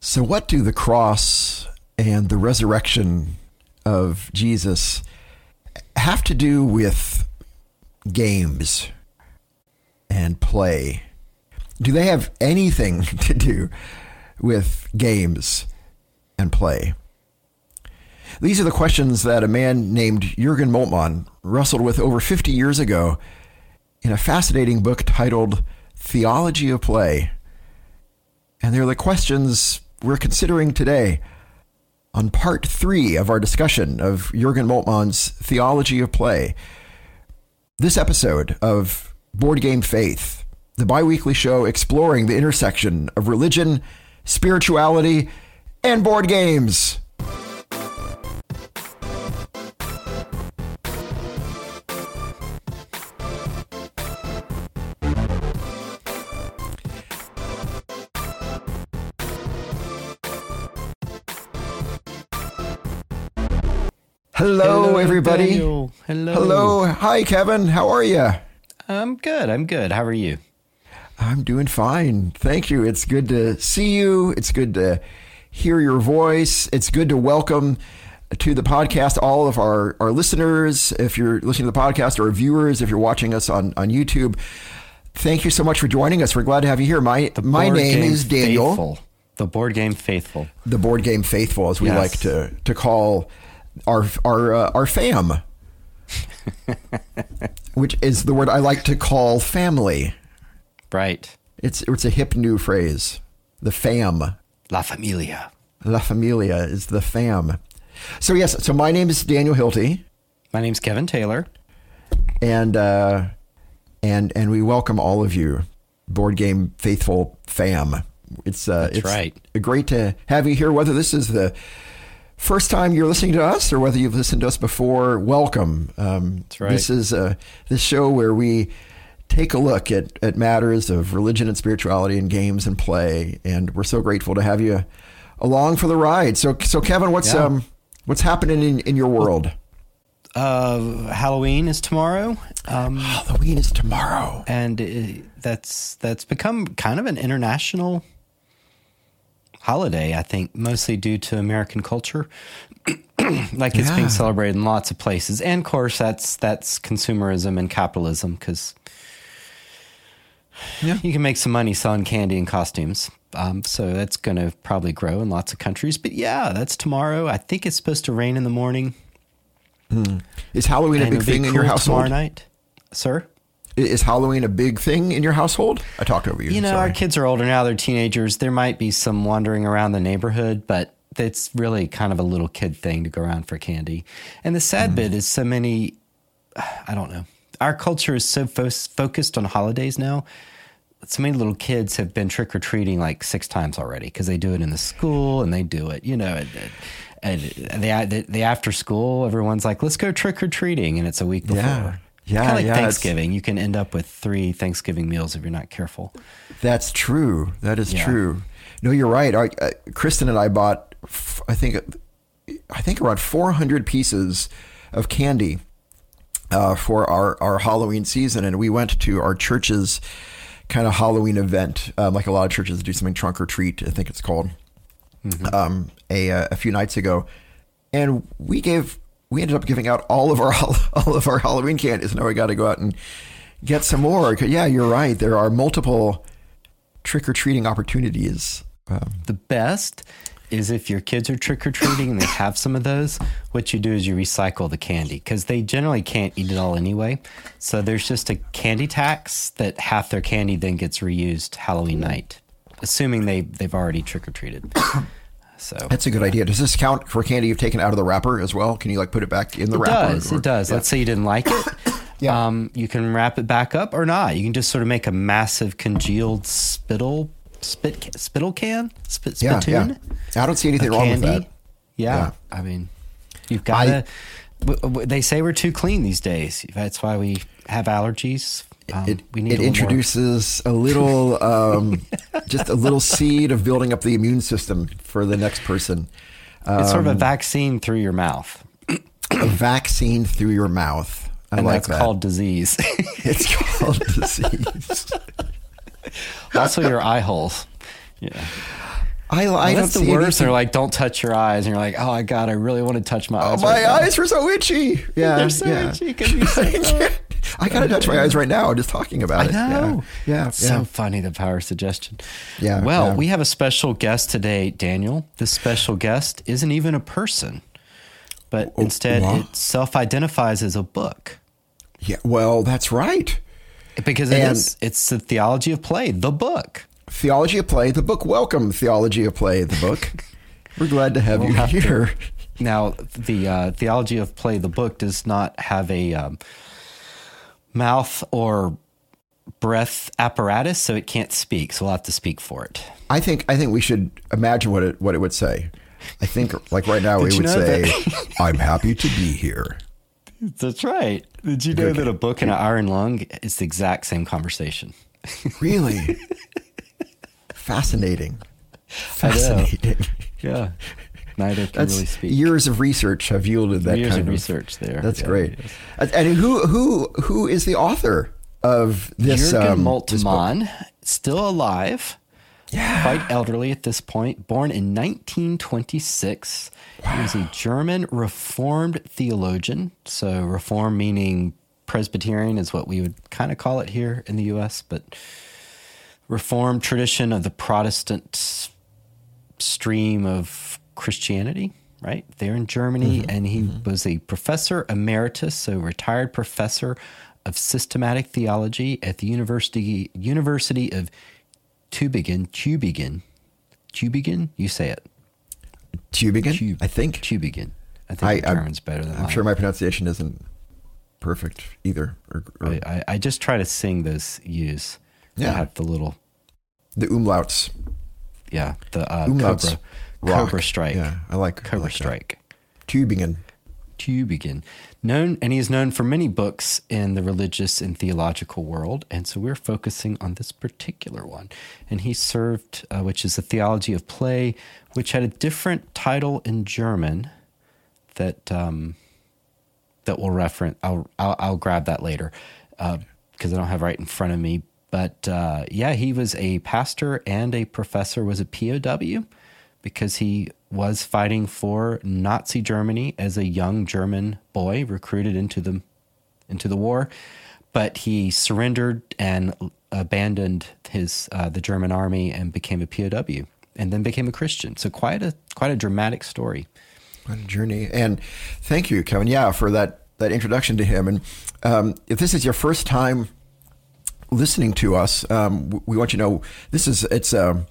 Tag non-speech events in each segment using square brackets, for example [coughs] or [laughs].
So, what do the cross and the resurrection of Jesus have to do with games and play? Do they have anything [laughs] to do with games and play? These are the questions that a man named Jurgen Moltmann wrestled with over 50 years ago in a fascinating book titled Theology of Play. And they're the questions we're considering today on part three of our discussion of Jurgen Moltmann's Theology of Play. This episode of Board Game Faith, the biweekly show exploring the intersection of religion, spirituality, and board games. Hello, Hello, everybody. Daniel. Hello. Hello. Hi, Kevin. How are you? I'm good. I'm good. How are you? I'm doing fine. Thank you. It's good to see you. It's good to hear your voice. It's good to welcome to the podcast all of our, our listeners. If you're listening to the podcast or viewers, if you're watching us on, on YouTube, thank you so much for joining us. We're glad to have you here. My, my name is Daniel, Faithful. The board game faithful. the board game faithful, as we Yes. like to, to call our, our, uh, our fam, [laughs] which is the word I like to call family. Right. It's it's a hip new phrase. The fam. La Familia. La familia is the fam. So yes, so my name is Daniel Hilty, My name's Kevin Taylor. and uh, and and we welcome all of you, board game faithful fam. It's uh, That's it's right. great to have you here. Whether this is the first time you're listening to us or whether you've listened to us before, welcome. Um, That's right. This is uh, this show where we take a look at, at matters of religion and spirituality and games and play, and we're so grateful to have you along for the ride. So, so Kevin, what's Yeah. um what's happening in, in your world? Uh, Halloween is tomorrow. Um, Halloween is tomorrow. and uh, that's that's become kind of an international holiday, I think, mostly due to American culture. [clears throat] like it's Yeah. being celebrated in lots of places, and of course that's that's consumerism and capitalism because Yeah. you can make some money selling candy and costumes. Um, so that's going to probably grow in lots of countries. But yeah, that's tomorrow. I think it's supposed to rain in the morning. Is Halloween a big thing in your cool household? tomorrow night, sir. Is Halloween a big thing in your household? I talked over you. You know, sorry. our kids are older now; they're teenagers. There might be some wandering around the neighborhood, but it's really kind of a little kid thing to go around for candy. And the sad mm. bit is, so many. I don't know. Our culture is so fo- focused on holidays now. So many little kids have been trick or treating like six times already because they do it in the school and they do it, you know. And, and the, the the after school, everyone's like, "Let's go trick or treating," and it's a week before. Yeah. Yeah, kind of like yeah, Thanksgiving. You can end up with three Thanksgiving meals if you're not careful. That's true. That is Yeah. true. No, you're right. Our, uh, Kristen and I bought, f- I think, I think around 400 pieces of candy uh, for our, our Halloween season, and we went to our church's kind of Halloween event, um, like a lot of churches do something trunk or treat. I think it's called um, a a few nights ago, and we gave we ended up giving out all of our [laughs] all of our Halloween candies. Now we got to go out and get some more. Yeah, you're right. There are multiple trick or treating opportunities. Um, The best is if your kids are trick or treating and they have some of those, what you do is you recycle the candy because they generally can't eat it all anyway. So there's just a candy tax that half their candy then gets reused Halloween night, assuming they, they've already trick or treated. So that's a good idea. Does this count for candy you've taken out of the wrapper as well? Can you like put it back in the It wrapper? does. or- It does. Yeah. Let's say you didn't like it. [coughs] Yeah. Um, you can wrap it back up or not. You can just sort of make a massive congealed spittle spit spittle can spit spittoon. yeah. I don't see anything wrong with that. Yeah. Yeah. I mean, you've got to. w- w- They say we're too clean these days. That's why we have allergies. Um, It, we need it a little more- introduces a little, um, [laughs] just a little seed of building up the immune system for the next person. It's sort of a um, vaccine through your mouth, A vaccine through your mouth. I and like that's that. called disease. [laughs] It's called disease. also, your eye holes. Yeah. I, I Well, don't that's the see worst. They're like, don't touch your eyes. And you're like, oh my God, I really want to touch my eyes. Oh, eyes. my right now." eyes were so itchy. Yeah, They're so yeah. itchy 'cause you. [laughs] I gotta touch my eyes right now I'm just talking about it. Yeah. know. Yeah, yeah. So funny, the power suggestion. Yeah, Well, yeah. we have a special guest today, Daniel. This special guest isn't even a person, but Oh, instead what? it self identifies as a book. yeah. Well, that's right. Because it And- is. It's the theology of play, the book. Theology of Play, the book. Welcome, Theology of Play, the book. We're glad to have We'll you have to- here. Now, the uh, theology of play, the book, does not have a um, mouth or breath apparatus, so it can't speak. So we'll have to speak for it. I think I think we should imagine what it what it would say. I think like right now [laughs] we would say, [laughs] "I'm happy to be here." That's right. Did you know that a book and an iron lung is the exact same conversation? Really [laughs] fascinating. Fascinating. [laughs] Yeah. Neither can That's really speak. years of research have yielded that Years kind of research there. That's Yeah, great. yes. And who who who is the author of this? Jürgen um. Moltmann, still alive, Yeah. quite elderly at this point, born in 1926. He was a German Reformed theologian. So, Reform meaning Presbyterian is what we would kind of call it here in the U.S., but Reformed tradition of the Protestant stream of Christianity, right? There in Germany. Mm-hmm. And he mm-hmm. was a professor emeritus, so retired professor of systematic theology at the University University of Tübingen. Tübingen. Tübingen? You say it. Tübingen, Tüb- I think. Tübingen. I think I- German's better than I'm mine. sure my pronunciation isn't perfect either. Or, or I, I, I just try to sing those U's. That Yeah. have the little, the umlauts. yeah, the uh, Umlauts Cobra, rock. Cobra Strike. Yeah, I like I Cobra like that. Strike. Tübingen. Tübingen. Known, and he is known for many books in the religious and theological world. And so we're focusing on this particular one. And he served, uh, which is the theology of play, which had a different title in German that um, that we'll reference. I'll, I'll I'll grab that later because I don't have it right in front of me. But uh, yeah, he was a pastor and a professor. Was a POW because he was fighting for Nazi Germany as a young German boy recruited into the into the war, but he surrendered and abandoned his uh, the German army and became a POW and then became a Christian. So quite a quite a dramatic story. What a journey. And thank you, Kevin. Yeah, for that that introduction to him. And um, if this is your first time listening to us, um, we want you to know this is it's um,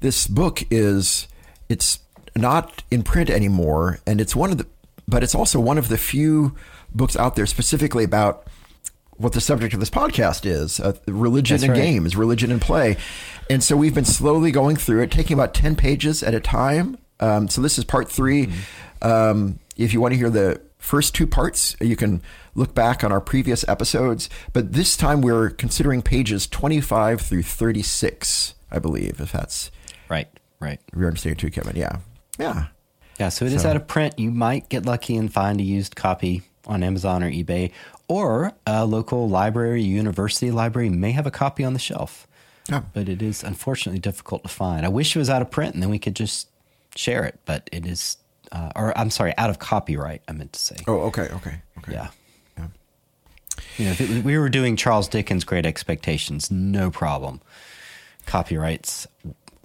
this book is it's not in print anymore, and it's one of the but it's also one of the few books out there specifically about what the subject of this podcast is uh, religion That's and right. games, religion and play. And so we've been slowly going through it, taking about 10 pages at a time. Um, so this is part 3 Um, if you want to hear the first two parts, you can look back on our previous episodes. But this time we're considering pages 25 through 36, I believe, if that's Right, right. if you're understanding too, Kevin. Yeah. Yeah. Yeah, so it is So- out of print. You might get lucky and find a used copy on Amazon or eBay, or a local library, university library may have a copy on the shelf. Yeah. But it is unfortunately difficult to find. I wish it was out of print and then we could just share it, but it is, uh, or I'm sorry, out of copyright, I meant to say. Oh, okay. Okay. Okay. Yeah. Yeah. You know, we were doing Charles Dickens' Great Expectations, no problem. Copyrights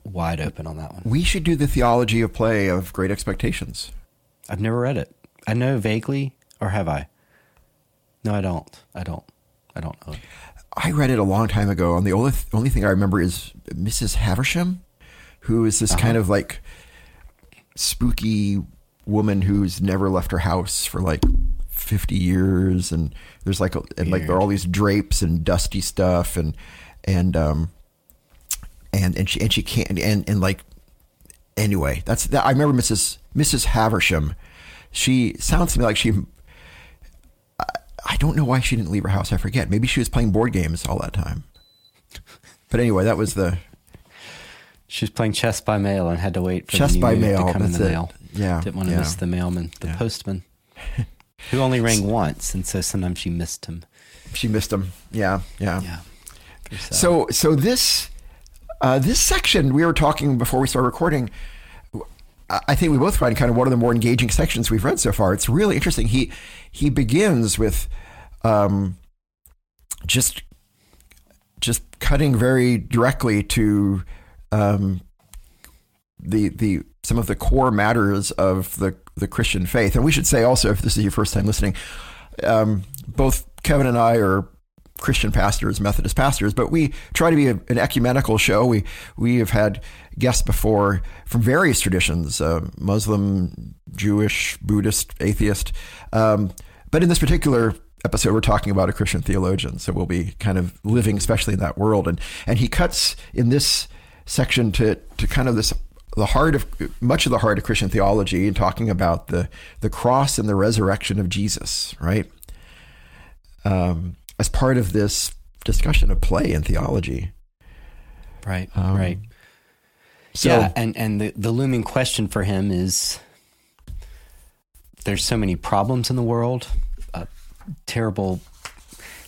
wide open on that one. We should do the theology of play of Great Expectations. I've never read it. I know vaguely, or have I? No, I don't. I don't. I don't know. I read it a long time ago, and the only only thing I remember is Mrs. Havisham, who is this uh-huh. kind of like spooky woman who's never left her house for like fifty years, and there's like a, and like there are all these drapes and dusty stuff, and and um and and she and she can't and and like anyway, that's that. I remember Mrs. Mrs. Havisham. She sounds to me like she I don't know why she didn't leave her house. I forget. Maybe she was playing board games all that time. But anyway, that was the She was playing chess by mail and had to wait for Chess by to mail, come in that's the it. mail. Yeah, Didn't want to yeah. miss the mailman, the Yeah. postman, [laughs] who only rang once, and so sometimes she missed him. she missed him. Yeah, yeah. Yeah. Sad. So so this Uh, this section we were talking before we started recording. I think we both find kind of one of the more engaging sections we've read so far. It's really interesting. He he begins with um, just just cutting very directly to um, the the some of the core matters of the the Christian faith. And we should say also, if this is your first time listening, um, both Kevin and I are Christian pastors, Methodist pastors, but we try to be a, an ecumenical show. We we have had guests before from various traditions: uh, Muslim, Jewish, Buddhist, atheist. Um, but in this particular episode, we're talking about a Christian theologian, so we'll be kind of living, especially in that world. And and he cuts in this section to to kind of this the heart of much of the heart of Christian theology and talking about the the cross and the resurrection of Jesus, right? Um, as part of this discussion of play and theology. Right, um, right. So, yeah, and, and the, the looming question for him is there's so many problems in the world, uh, terrible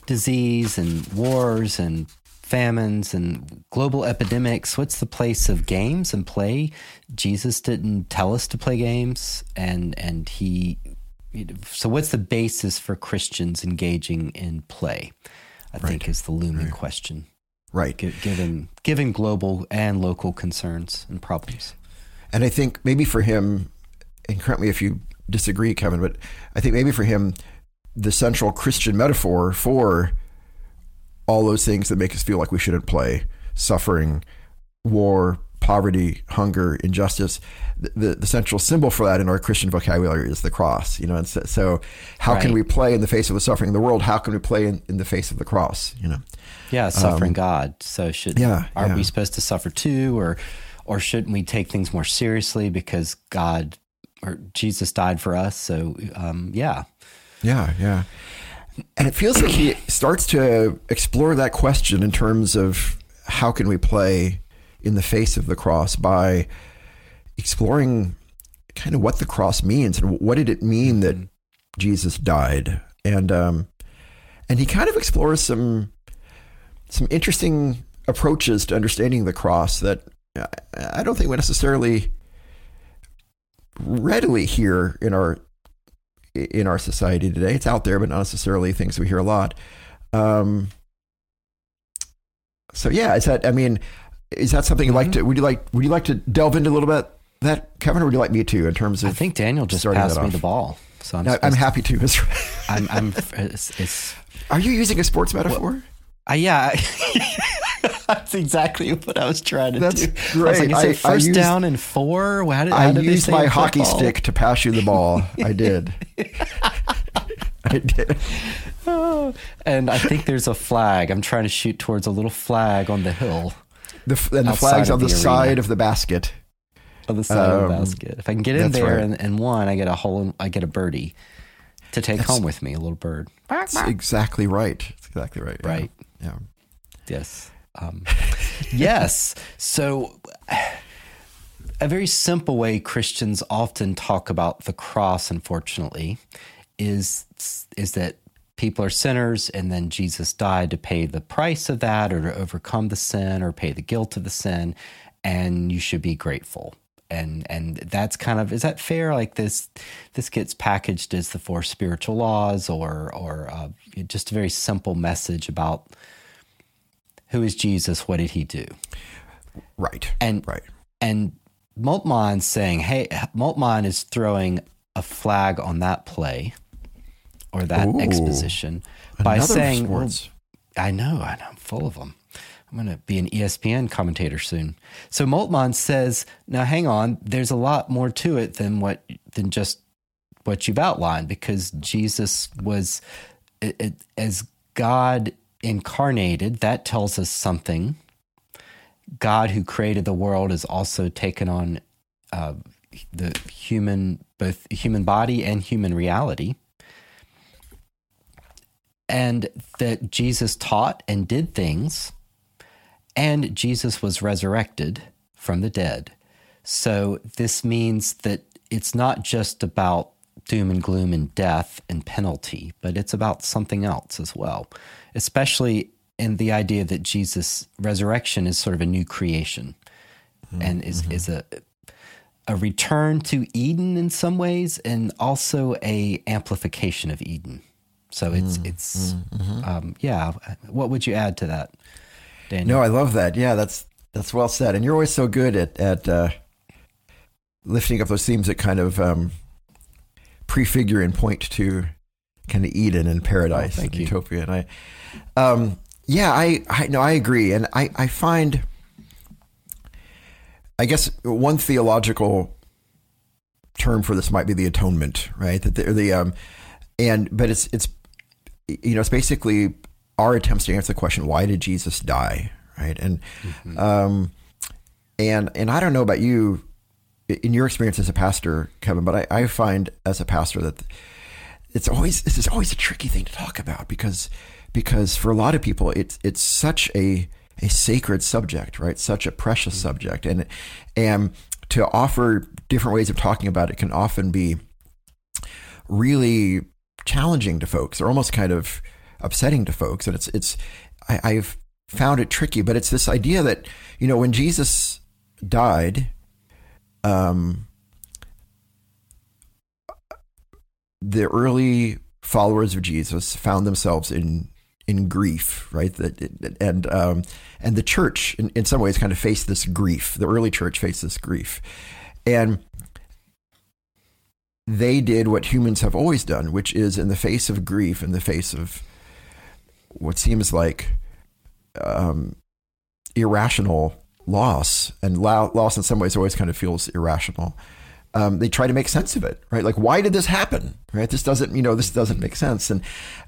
disease and wars and famines and global epidemics. What's the place of games and play? Jesus didn't tell us to play games, and and he so what's the basis for Christians engaging in play? I right. think is the looming right. question. Right. given given global and local concerns and problems. And I think maybe for him, and correct me if you disagree, Kevin, but I think maybe for him, the central Christian metaphor for all those things that make us feel like we shouldn't play, suffering, war, poverty, hunger, injustice. The, the, the, central symbol for that in our Christian vocabulary is the cross. You know, and so, so how right. can we play in the face of the suffering of the world? How can we play in, in the face of the cross? You know, yeah, suffering um, God. So should yeah, are yeah. we supposed to suffer too, or or shouldn't we take things more seriously because God or Jesus died for us? So um, yeah, yeah, yeah. And it feels like he starts to explore that question in terms of how can we play in the face of the cross by exploring kind of what the cross means and what did it mean that mm-hmm. Jesus died, and um, and he kind of explores some some interesting approaches to understanding the cross that I don't think we necessarily readily hear in our in our society today. It's out there, but not necessarily things we hear a lot. Um, so yeah, is that? I mean, is that something you like mm-hmm. to? Would you like? Would you like to delve into a little bit that Kevin, or would you like me to? In terms of, I think Daniel just passed me the ball, so I'm, I'm happy to. I'm. I'm [laughs] it's, it's, Are you using a sports metaphor? Well, uh, yeah. [laughs] That's exactly what I was trying to That's do. Great. I, like, I, first used, down and four. How did, how I did used my hockey stick to pass you the ball. I [laughs] did. I did. and I think there's a flag. I'm trying to shoot towards a little flag on the hill. The, and the flag's on the, the side of the basket. On the side um, of the basket. If I can get in there right. and, and one, I get a whole. I get a birdie to take that's, home with me, a little bird. That's exactly right. That's exactly right. Yeah. Right. Yeah. Yes. Um, yes. So, a very simple way Christians often talk about the cross, unfortunately, is is that people are sinners and then Jesus died to pay the price of that or to overcome the sin or pay the guilt of the sin and you should be grateful. And and that's kind of is that fair? Like this this gets packaged as the four spiritual laws or or uh, just a very simple message about who is Jesus, what did he do? Right. And right. And Moltmann's saying, hey, Moltmann is throwing a flag on that play or that Ooh, exposition by saying, well, I know, I know, I'm full of them. I'm going to be an ESPN commentator soon. So Moltmann says, now hang on, there's a lot more to it than what than just what you've outlined because Jesus was it, it, as God incarnated, that tells us something. God who created the world has also taken on uh, the human both human body and human reality and that Jesus taught and did things, and Jesus was resurrected from the dead. So this means that it's not just about doom and gloom and death and penalty, but it's about something else as well, especially in the idea that Jesus' resurrection is sort of a new creation, mm-hmm. and is is a a return to Eden in some ways, and also a amplification of Eden. So it's mm, it's mm-hmm. um, yeah. What would you add to that, Daniel? No, I love that. Yeah, that's that's well said. And you're always so good at at uh, lifting up those themes that kind of um, prefigure and point to kind of Eden and paradise oh, and you. utopia. And I, um, yeah, I I no, I agree, and I I find. I guess one theological term for this might be the atonement, right? That the, the um, and but it's it's you know, it's basically our attempts to answer the question, why did Jesus die? Right. And, mm-hmm. um, and, and I don't know about you in your experience as a pastor, Kevin, but I, I find as a pastor that it's always, this is always a tricky thing to talk about because, because for a lot of people, it's, it's such a, a sacred subject, right? Such a precious mm-hmm. subject. And, and to offer different ways of talking about it can often be really challenging to folks or almost kind of upsetting to folks. And it's, it's, I, I've found it tricky, but it's this idea that, you know, when Jesus died, um, the early followers of Jesus found themselves in in grief, right? That and um, and the church, in, in some ways, kind of faced this grief. The early church faced this grief, and they did what humans have always done, which is in the face of grief, in the face of what seems like um, irrational loss, and loss in some ways always kind of feels irrational. Um, they try to make sense of it, right? Like, why did this happen? Right? This doesn't, you know, this doesn't make sense, and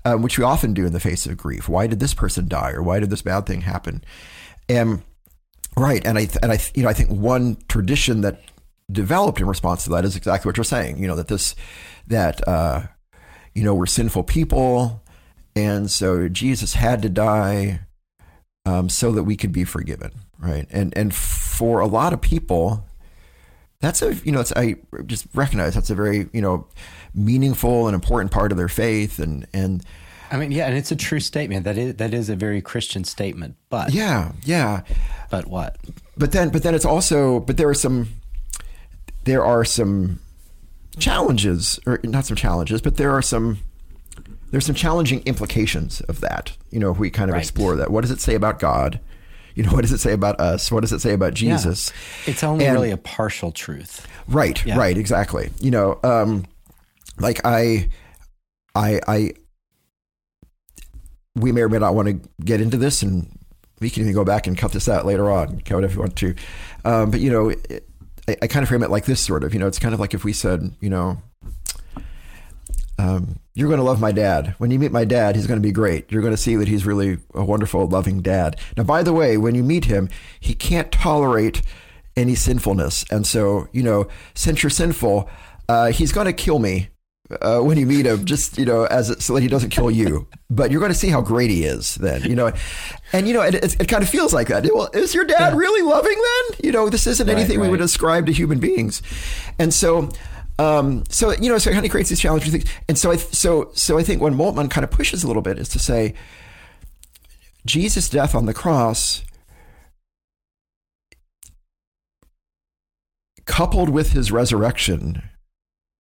um, which we often do in the face of grief. Why did this person die, or why did this bad thing happen? And right, and I and I, you know, I think one tradition that developed in response to that is exactly what you're saying. You know that this that uh, you know we're sinful people, and so Jesus had to die um, so that we could be forgiven, right? And and for a lot of people, that's a you know it's I just recognize that's a very you know meaningful and important part of their faith, and and. I mean, yeah, and it's a true statement. That is that is a very Christian statement. But yeah, yeah. But what? But then, but then it's also. But there are some there are some challenges, or not some challenges, but there are some there's some challenging implications of that. You know, if we kind of right. explore that. What does it say about God? You know, [laughs] what does it say about us? What does it say about Jesus? Yeah. It's only and, really a partial truth. Right, yeah. right, exactly. You know, um, like I, I, I, we may or may not want to get into this, and we can even go back and cut this out later on, Kevin, if you want to. Um, but you know, it, I, I, kind of frame it like this sort of, you know, it's kind of like if we said, you know, um, you're going to love my dad. When you meet my dad, he's going to be great. You're going to see that he's really a wonderful, loving dad. Now, by the way, when you meet him, he can't tolerate any sinfulness. And so, you know, since you're sinful, uh, he's going to kill me uh, when you meet him, just you know, as so that he doesn't kill you. But you're going to see how great he is then, you know. And you know, it, it, it kind of feels like that. Well, is your dad yeah. really loving then? You know, this isn't anything right. we would ascribe to human beings. And so, um, so you know, so it kind of creates these challenging things. And so, I so so I think when Moltmann kind of pushes a little bit is to say, Jesus' death on the cross. Coupled with his resurrection,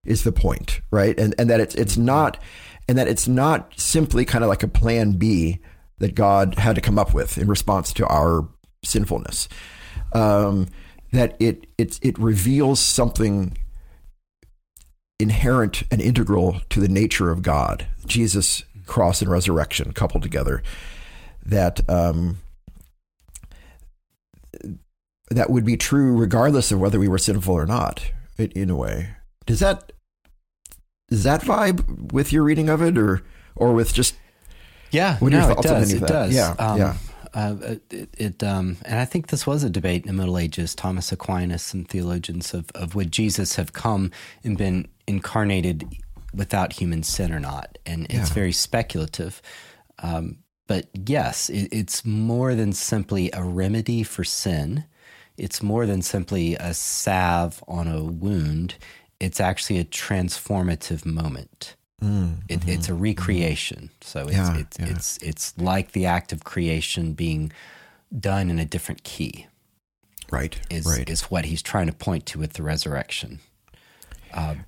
is the point, right? And and that it's it's not and that it's not simply kind of like a plan B that God had to come up with in response to our sinfulness. Um, that it it it reveals something inherent and integral to the nature of God. Jesus' cross and resurrection coupled together. That um, that would be true regardless of whether we were sinful or not. In a way, does that does that vibe with your reading of it, or or with just yeah? What no, your thoughts it does. It does. Yeah, um, yeah. Uh, it, it um, and I think this was a debate in the Middle Ages. Thomas Aquinas and theologians of of would Jesus have come and been incarnated without human sin or not, and it's yeah. very speculative. Um, but yes, it, it's more than simply a remedy for sin. It's more than simply a salve on a wound it's actually a transformative moment. It, it's a recreation. So it's, Yeah, it's, yeah. it's, it's like the act of creation being done in a different key Right. is, right. is what he's trying to point to with the resurrection. Um,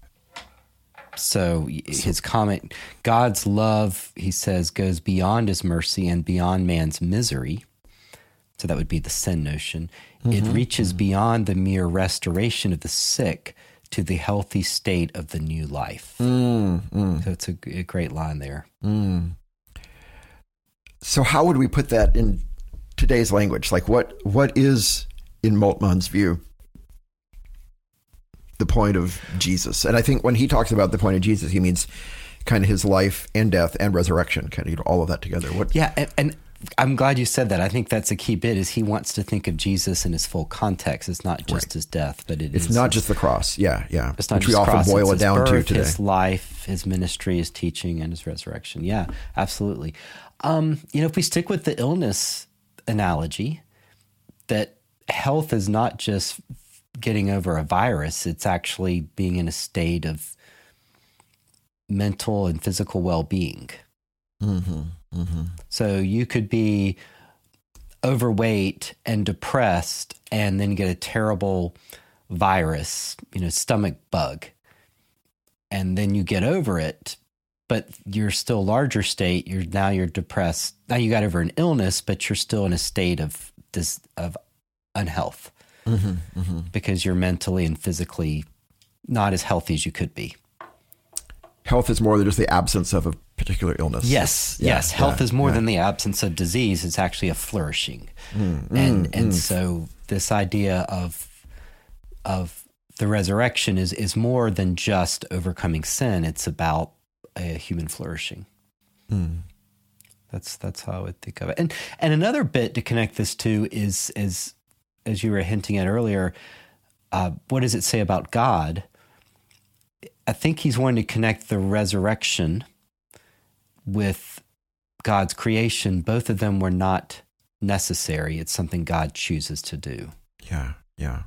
so his comment, God's love, he says, goes beyond his mercy and beyond man's misery. So that would be the sin notion. It mm-hmm. reaches mm-hmm. beyond the mere restoration of the sick to the healthy state of the new life. Mm-hmm. So it's a great line there. So how would we put that in today's language? Like what what is in Moltmann's view the point of Jesus? And I think when he talks about the point of Jesus, he means kind of his life and death and resurrection, kind of you know, all of that together. What Yeah, and, and I'm glad you said that. I think that's a key bit. Is he wants to think of Jesus in his full context. It's not just his death, but it it's is not just the cross. Yeah, yeah. It's not Which just we often cross, boil it's it down to today. His life, his ministry, his teaching, and his resurrection. Yeah, absolutely. Um, you know, if we stick with the illness analogy, that health is not just getting over a virus; it's actually being in a state of mental and physical well-being. Mm-hmm, mm-hmm. So you could be overweight and depressed and then get a terrible virus, you know, stomach bug. And then you get over it, but you're still larger state. You're now you're depressed. Now you got over an illness, but you're still in a state of this of unhealth because you're mentally and physically not as healthy as you could be. Health is more than just the absence of a particular illness. Yes, Yeah, yes. Health yeah, is more yeah. than the absence of disease. It's actually a flourishing, Mm, and and so this idea of of the resurrection is is more than just overcoming sin. It's about a human flourishing. Mm. That's that's how I would think of it. And and another bit to connect this to is is as you were hinting at earlier. Uh, what does it say about God? I think he's wanting to connect the resurrection with God's creation. Both of them were not necessary. It's something God chooses to do, Yeah, yeah.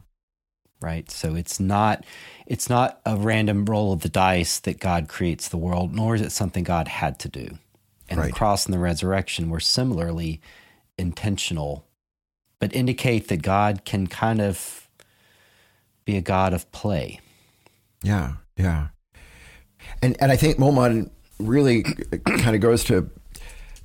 right? So it's not it's not a random roll of the dice that God creates the world, nor is it something God had to do. And Right. the cross and the resurrection were similarly intentional, but indicate that God can kind of be a God of play. Yeah, yeah. And and I think Moltmann really kind of goes to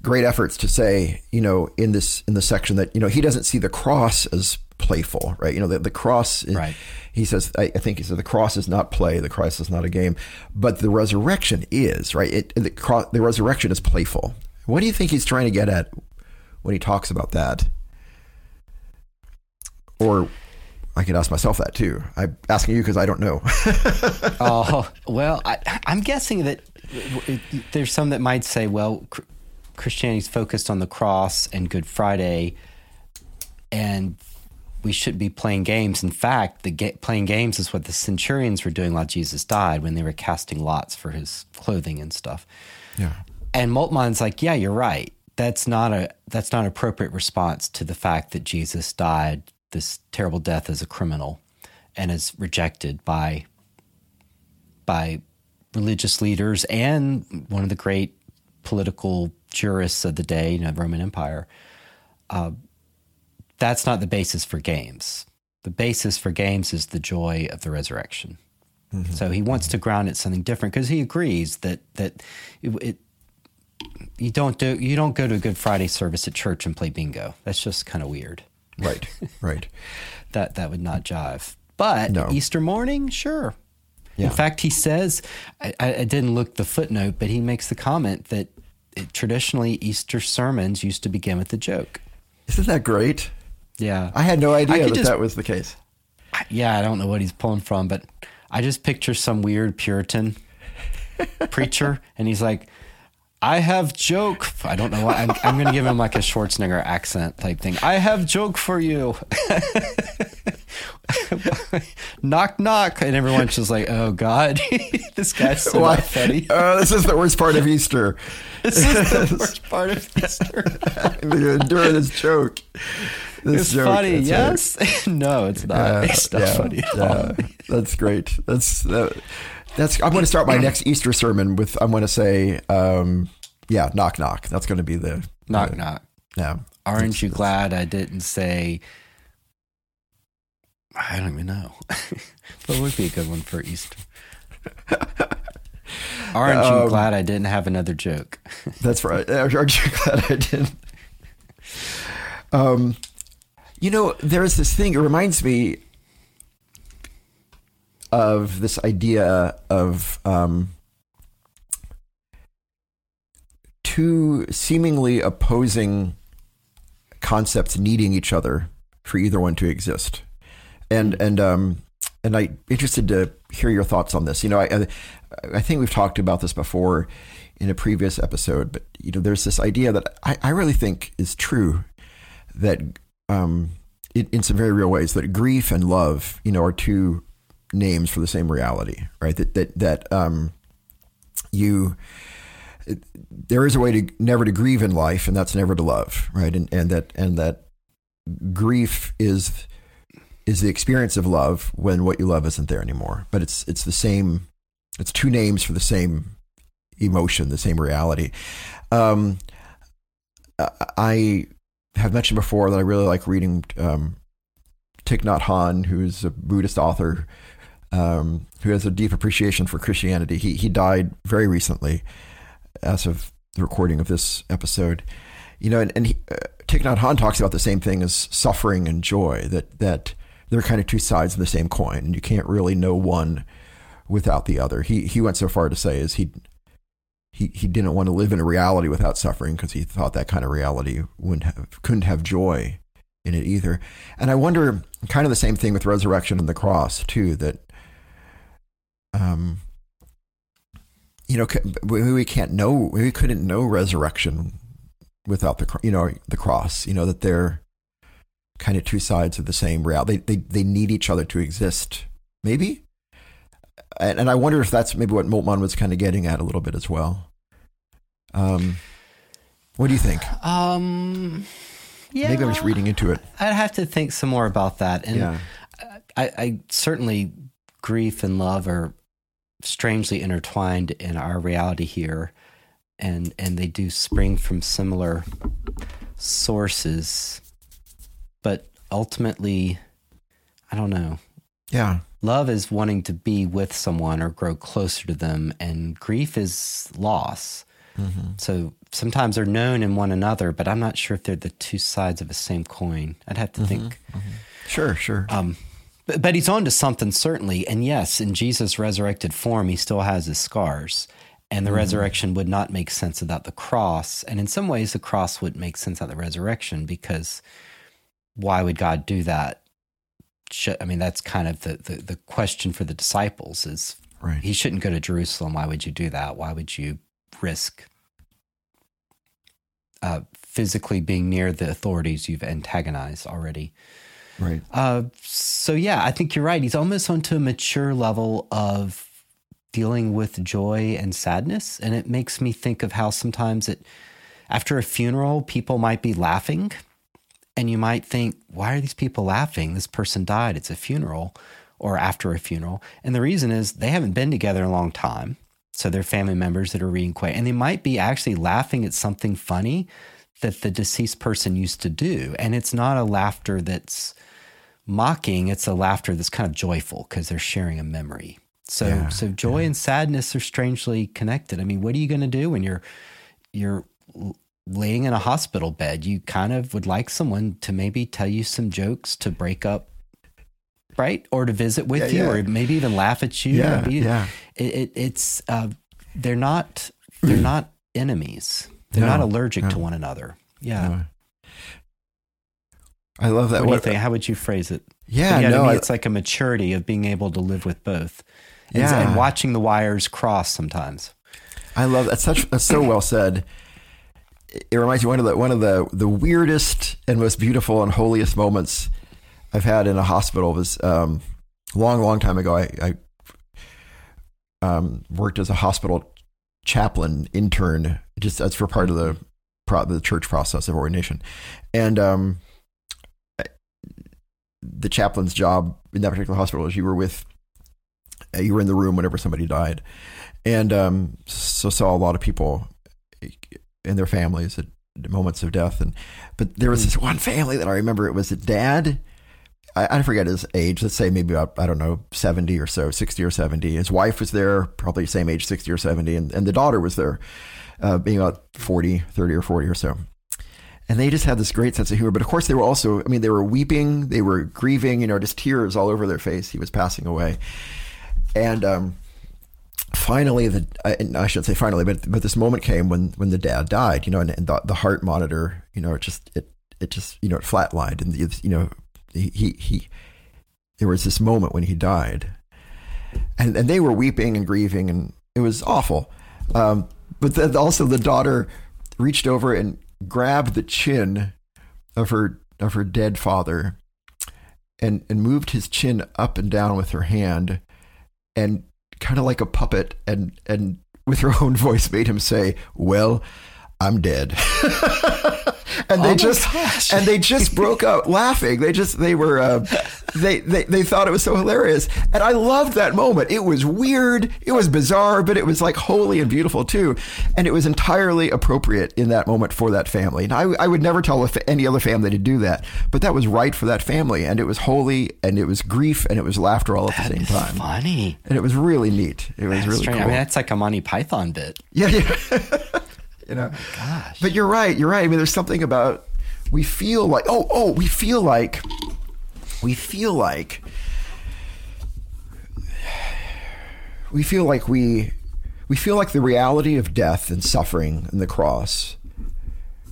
great efforts to say, you know, in this in the section that you know he doesn't see the cross as playful, right? You know, the, the cross. is- Right. He says, I, I think he said the cross is not play, the cross is not a game, but the resurrection is right. It the cross, the resurrection is playful. What do you think he's trying to get at when he talks about that? Or I could ask myself that too. I'm asking you because I don't know. [laughs] oh well, I, I'm guessing that there's some that might say, well, Christianity's focused on the cross and Good Friday, and we shouldn't be playing games. In fact, the ga- playing games is what the centurions were doing while Jesus died, when they were casting lots for his clothing and stuff. yeah. And Moltmann's like, yeah, you're right. That's not a that's not an appropriate response to the fact that Jesus died this terrible death as a criminal and is rejected by by religious leaders and one of the great political jurists of the day, you know, Roman Empire. Uh, that's not the basis for games. The basis for games is the joy of the resurrection. So he wants to ground it something different because he agrees that that it, it you don't do you don't go to a Good Friday service at church and play bingo. That's just kind of weird. Right. [laughs] Right. That that would not jive. But No. Easter morning, sure. Yeah. In fact, he says I, I I didn't look the footnote, but he makes the comment that it, traditionally Easter sermons used to begin with a joke. Isn't that great? Yeah, I had no idea that just- that was the case. yeah, I don't know what he's pulling from, but I just picture some weird Puritan [laughs] preacher, and he's like, "I have joke." I don't know why. I'm, I'm going to give him like a Schwarzenegger accent type thing. I have joke for you. [laughs] knock knock, and everyone's just like, "Oh God, [laughs] this guy's so Why? funny." Oh, this is the worst part of Easter. This is the [laughs] worst part of Easter. During this joke. This It's joke, funny, yes? no, it's not. right. it's not Yeah, funny at yeah. all. That's great. That's that, That's. I'm going to start my next Easter sermon with. I'm going to say, um, yeah, knock knock. That's going to be the Knock the- knock. Yeah. Aren't you glad I didn't say? I don't even know. [laughs] what would be a good one for Easter? [laughs] Aren't you Um, glad I didn't have another joke? [laughs] That's right. Aren't you glad I didn't? Um, you know, there's this thing. It reminds me of this idea of um, two seemingly opposing concepts needing each other for either one to exist, and and um, and I'm interested to hear your thoughts on this. You know, I I, I think we've talked about this before in a previous episode, but you know, there's this idea that I, I really think is true that um, in, in some very real ways that grief and love, you know, are two names for the same reality, right? That that that um, you there is a way to never to grieve in life, and that's never to love, right? And and that and that grief is is the experience of love when what you love isn't there anymore. But it's it's the same. It's two names for the same emotion, the same reality. Um, I- have mentioned before that I really like reading um, Thich Nhat Hanh, who's a Buddhist author um, who has a deep appreciation for Christianity. He he died very recently, as of the recording of this episode. You know, and, and he, uh, Thich Nhat Hanh talks about the same thing as suffering and joy. That that they're kind of two sides of the same coin, and you can't really know one without the other. He he went so far to say is he he he didn't want to live in a reality without suffering because he thought that kind of reality wouldn't have couldn't have joy in it either. And I wonder, kind of the same thing with resurrection and the cross too. That um, you know, we we can't know, we couldn't know resurrection without the you know the cross. You know that they're kind of two sides of the same reality. They they they need each other to exist. Maybe and, and I wonder if that's maybe what Moltmann was kind of getting at a little bit as well. Um, what do you think? Um, yeah, Maybe I'm just reading into it. I'd have to think some more about that. And Yeah. I, I certainly grief and love are strangely intertwined in our reality here, and and they do spring from similar sources, but ultimately, I don't know. Yeah. Love is wanting to be with someone or grow closer to them, and grief is loss. Mm-hmm. So sometimes they're known in one another, but I'm not sure if they're the two sides of the same coin. I'd have to mm-hmm. think. Mm-hmm. Sure. Sure. Um, but, but he's on to something, certainly. And yes, in Jesus' resurrected form, he still has his scars. And the resurrection would not make sense without the cross. And in some ways, the cross would make sense without the resurrection because why would God do that? I mean, that's kind of the, the, the question for the disciples is right. he shouldn't go to Jerusalem. Why would you do that? Why would you risk uh, physically being near the authorities you've antagonized already? Right. Uh, so yeah, I think you're right. He's almost onto a mature level of dealing with joy and sadness, and it makes me think of how sometimes it, after a funeral, people might be laughing, and you might think, "Why are these people laughing? This person died. It's a funeral." Or after a funeral. And the reason is they haven't been together in a long time. So they're family members that are reacquainted. And they might be actually laughing at something funny that the deceased person used to do. And it's not a laughter that's mocking, it's a laughter that's kind of joyful because they're sharing a memory. So Yeah, so joy and sadness are strangely connected. I mean, what are you going to do when you're you're laying in a hospital bed? You kind of would like someone to maybe tell you some jokes to break up right or to visit with Yeah, you yeah. or maybe even laugh at you. Yeah, mean, yeah. It, it, it's uh, they're not they're [clears throat] not enemies. They're No, not allergic no. to one another. Yeah. Uh, I love that. What do you think? How would you phrase it? Yeah. yeah, no. to me, I, it's like a maturity of being able to live with both. And, Yeah. and watching the wires cross sometimes. I love that's such that's so well said. It it reminds me one of the one of the the weirdest and most beautiful and holiest moments I've had in a hospital was um, long long time ago. I, I um, worked as a hospital chaplain intern, just as for part of the pro, the church process of ordination, and um, the chaplain's job in that particular hospital is you were with you were in the room whenever somebody died, and um, so saw a lot of people and their families at moments of death. And but there was this one family that I remember. It was a dad. I, I forget his age. Let's say maybe about I don't know seventy or so, sixty or seventy. His wife was there, probably same age, sixty or seventy, and, and the daughter was there, uh, being about 40, 30 or forty or so. And they just had this great sense of humor. But of course, they were also, I mean, they were weeping, they were grieving, you know, just tears all over their face. He was passing away. And um, finally, the I, I shouldn't say finally, but but this moment came when when the dad died, you know, and, and the, the heart monitor, you know, it just it it just you know it flatlined, and you know he he there was this moment when he died, and and they were weeping and grieving, and it was awful. Um, but then also the daughter reached over and grabbed the chin of her of her dead father, and and moved his chin up and down with her hand, and kind of like a puppet, and and with her own [laughs] voice made him say, "Well, I'm dead." [laughs] and they Oh just gosh. and they just [laughs] broke up laughing. They just they were uh, they, they they thought it was so hilarious, and I loved that moment. It was weird, it was bizarre, but it was like holy and beautiful too, and it was entirely appropriate in that moment for that family. And I I would never tell any other family to do that, but that was right for that family, and it was holy, and it was grief, and it was laughter all at the same time, funny. and it was really neat. It was That's really strange. cool. I mean, that's like a Monty Python bit. Yeah, yeah. [laughs] you oh know. Gosh. But you're right. You're right. I mean, there's something about we feel like oh oh we feel like we feel like we feel like we we feel like the reality of death and suffering and the cross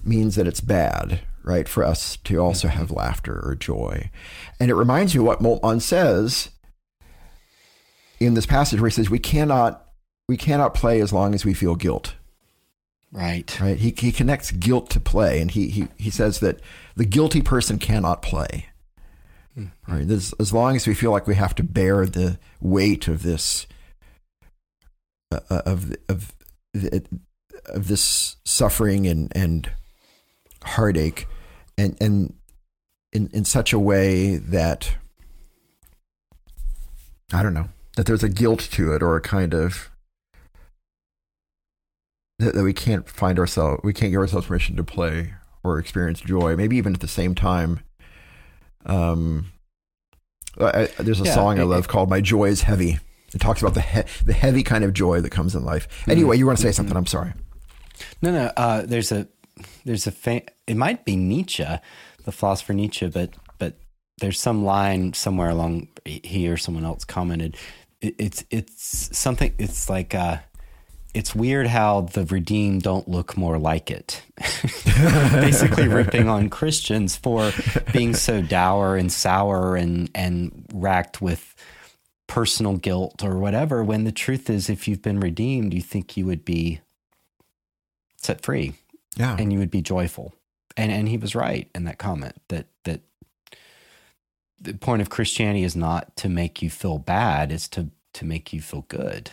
means that it's bad, right? For us to also mm-hmm. have laughter or joy. And it reminds me what Moltmann says in this passage where he says we cannot we cannot play as long as we feel guilt Right. right? He, he connects guilt to play, and he, he, he says that the guilty person cannot play. Right? This, as long as we feel like we have to bear the weight of this, uh, of of of this suffering and and heartache, and and in in such a way that I don't know that there's a guilt to it or a kind of that, that we can't find ourselves we can't give ourselves permission to play or experience joy maybe even at the same time um I, there's a Yeah, song i it- love called my joy is heavy it talks about the he- the heavy kind of joy that comes in life anyway you want to say something i'm sorry No, no. Uh, there's a there's a fa- it might be Nietzsche, the philosopher Nietzsche, but but there's some line somewhere along he or someone else commented. It, it's it's something. It's like uh, it's weird how the redeemed don't look more like it. [laughs] Basically, ripping on Christians for being so dour and sour and and racked with personal guilt or whatever. When the truth is, if you've been redeemed, you think you would be set free yeah and you would be joyful. And and he was right in that comment that that the point of Christianity is not to make you feel bad, it's to to make you feel good.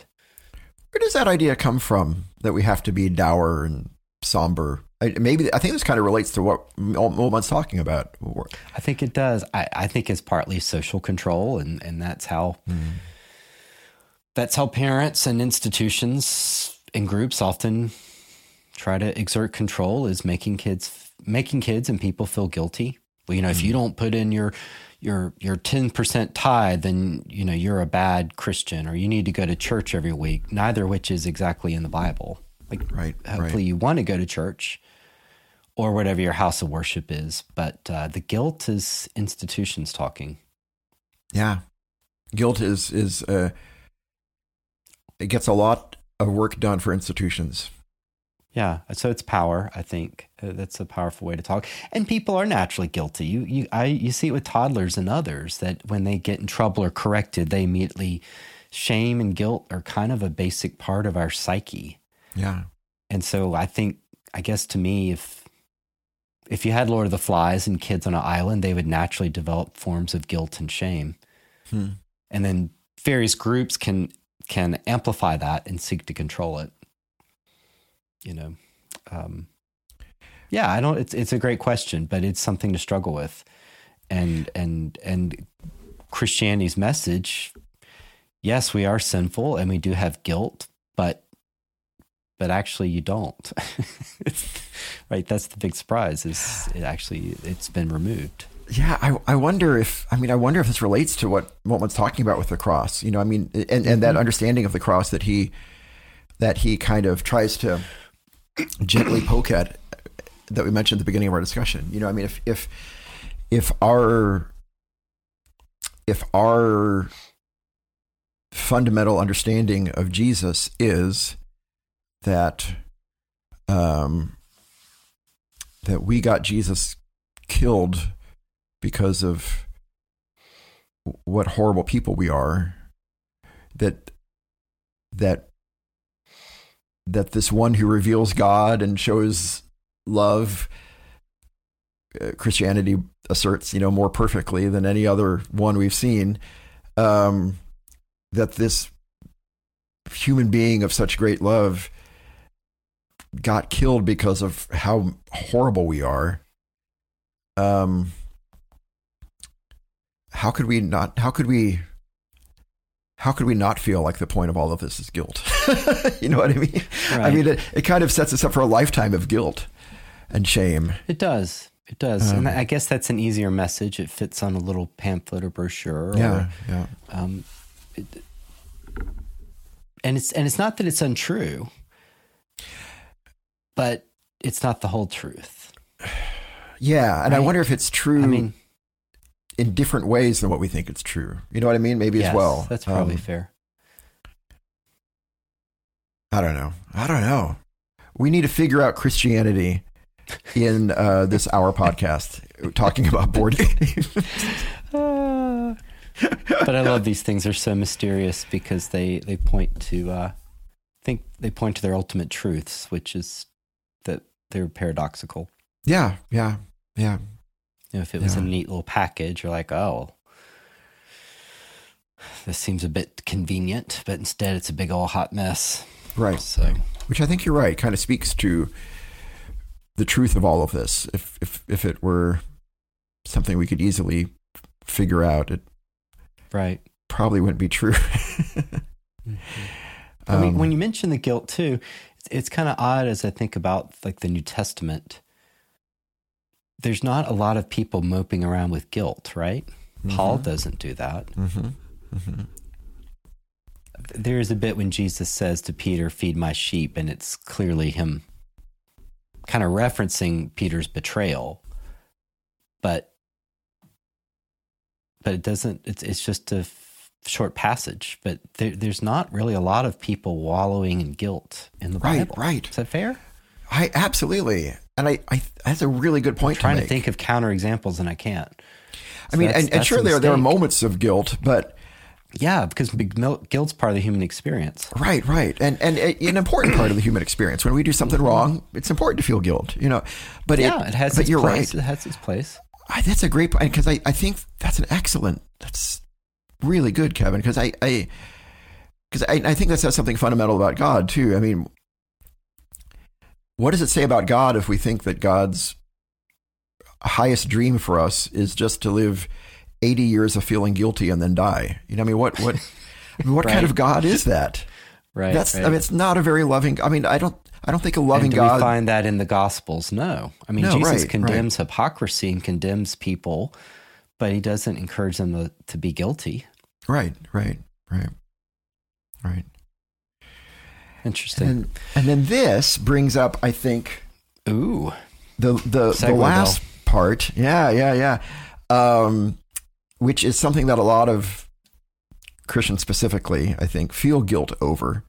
Where does that idea come from that we have to be dour and somber I, maybe i think this kind of relates to what Moltmann's talking about I think it does. I, I think it's partly social control and, and that's how hmm. that's how parents and institutions and groups often try to exert control is making kids making kids and people feel guilty. Well, you know, if you hmm. don't put in your your your ten percent tithe, then you know you're a bad Christian, or you need to go to church every week. Neither of which is exactly in the Bible. Like, Right, hopefully, right. you want to go to church or whatever your house of worship is. But uh, the guilt is institutions talking. Yeah, guilt is is uh, it gets a lot of work done for institutions. Yeah, so it's power. I think Uh, that's a powerful way to talk. And people are naturally guilty. You, you, I, you see it with toddlers and others that when they get in trouble or corrected, they immediately shame and guilt are kind of a basic part of our psyche. Yeah, And so I think, I guess to me, if if you had Lord of the Flies and kids on an island, they would naturally develop forms of guilt and shame. Hmm. And then various groups can can amplify that and seek to control it. You know, um, yeah, I don't. It's it's a great question, but it's something to struggle with, and and and Christianity's message yes, we are sinful and we do have guilt, but but actually you don't. [laughs] right? That's the big surprise is it actually it's been removed. Yeah, I, I wonder if I mean I wonder if this relates to what Moltmann's talking about with the cross. You know, I mean, and, and Mm-hmm. that understanding of the cross that he that he kind of tries to gently poke at that we mentioned at the beginning of our discussion. You know, I mean, if if if our if our fundamental understanding of Jesus is that um, that we got Jesus killed because of what horrible people we are that that that this one who reveals God and shows love uh, Christianity asserts you know more perfectly than any other one we've seen um, that this human being of such great love got killed because of how horrible we are. Um how could we not how could we how could we not feel like the point of all of this is guilt [laughs] you know what i mean i mean it, it kind of sets us up for a lifetime of guilt and shame It does. It does. Um, and I guess that's an easier message. It fits on a little pamphlet or brochure. yeah Or, yeah um, it, and it's and it's not that it's untrue, but it's not the whole truth. [sighs] yeah and i wonder if it's true I mean, in different ways than what we think it's true you know what i mean maybe as well That's probably Um, fair. I don't know. I don't know. We need to figure out Christianity in uh, this hour podcast talking about board [laughs] games. [laughs] But I love these things. They're so mysterious because they they point to uh, I think they point to their ultimate truths, which is that they're paradoxical. yeah, yeah, yeah. You know, if it was a neat little package, you're like, oh, this seems a bit convenient, but instead it's a big old hot mess. Right. So Which I think you're right. Kind of speaks to the truth of all of this. If if if it were something we could easily figure out, it right. probably wouldn't be true. I mean, Um, when you mention the guilt too, it's, it's kind of odd as I think about like the New Testament. There's not a lot of people moping around with guilt, right? Paul doesn't do that. mhm, mhm. There is a bit when Jesus says to Peter, "Feed my sheep," and it's clearly him kind of referencing Peter's betrayal, but but it doesn't. It's it's just a f- short passage. But there, there's not really a lot of people wallowing in guilt in the Bible. Right, Bible. right. Is that fair? I absolutely, and I, I that's a really good point. trying to, to, think of counterexamples, and I can't. I mean, that's- and, and sure there there are moments of guilt, but Yeah, because guilt's part of the human experience. right, right, and and an important part of the human experience. When we do something wrong, it's important to feel guilt, you know. But Yeah, it, has But its you're place. right. It has its place. I, that's a great point because I, I think that's an excellent. That's really good, Kevin. Because I I because I, I think that says something fundamental about God too. I mean, what does it say about God if we think that God's highest dream for us is just to live eighty years of feeling guilty and then die? You know, I mean, what what I mean, what kind of God is that? Right. That's right. I mean, it's not a very loving. I mean, I don't I don't think a loving God. we find that in the Gospels? No. I mean, No, Jesus right, condemns hypocrisy and condemns people, but he doesn't encourage them to, to be guilty. right, right, right, right. Interesting. And and then this brings up, I think, Ooh. the the, the last part. Yeah, yeah, yeah. Um, which is something that a lot of Christians specifically, I think, feel guilt over.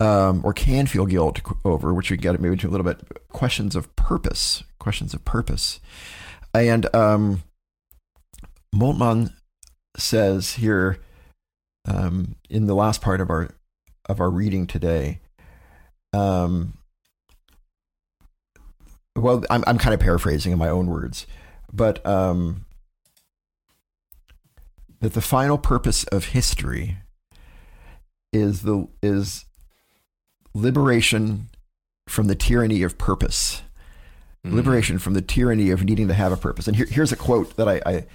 Um, or can feel guilt over, which we get maybe to a little bit questions of purpose, questions of purpose, and um, Moltmann says here um, in the last part of our of our reading today. Um, well, I'm I'm kind of paraphrasing in my own words, but um, that the final purpose of history is the is liberation from the tyranny of purpose Mm. liberation from the tyranny of needing to have a purpose. And here, here's a quote that I I,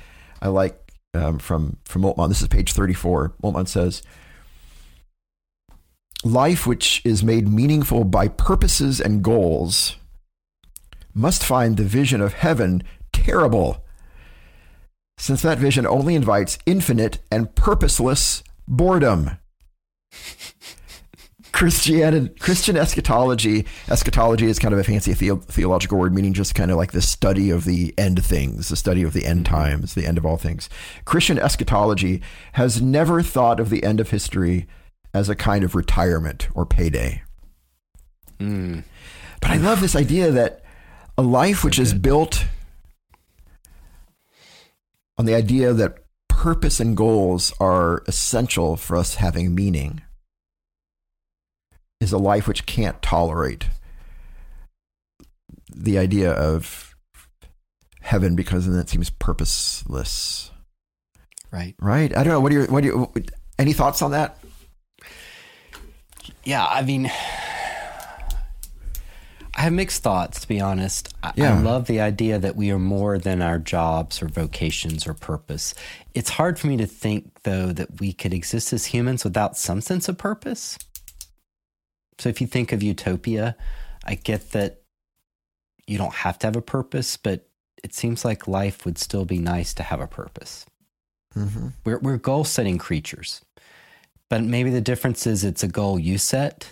I like um, from from Moltmann. This is page 34. Moltmann says, life which is made meaningful by purposes and goals must find the vision of heaven terrible, since that vision only invites infinite and purposeless boredom. [laughs] Christianity, Christian eschatology, eschatology is kind of a fancy theo- theological word, meaning just kind of like the study of the end things, the study of the end times, the end of all things. Christian eschatology has never thought of the end of history as a kind of retirement or payday. Mm. But I love this idea that a life which is built on the idea that purpose and goals are essential for us having meaning is a life which can't tolerate the idea of heaven because then it seems purposeless. Right. Right? I don't know. What do you what do you any thoughts on that? Yeah, I mean, I have mixed thoughts, to be honest. I, Yeah. I love the idea that we are more than our jobs or vocations or purpose. It's hard for me to think, though, that we could exist as humans without some sense of purpose. So if you think of utopia, I get that you don't have to have a purpose, but it seems like life would still be nice to have a purpose. Mm-hmm. We're, we're goal setting creatures. But maybe the difference is it's a goal you set.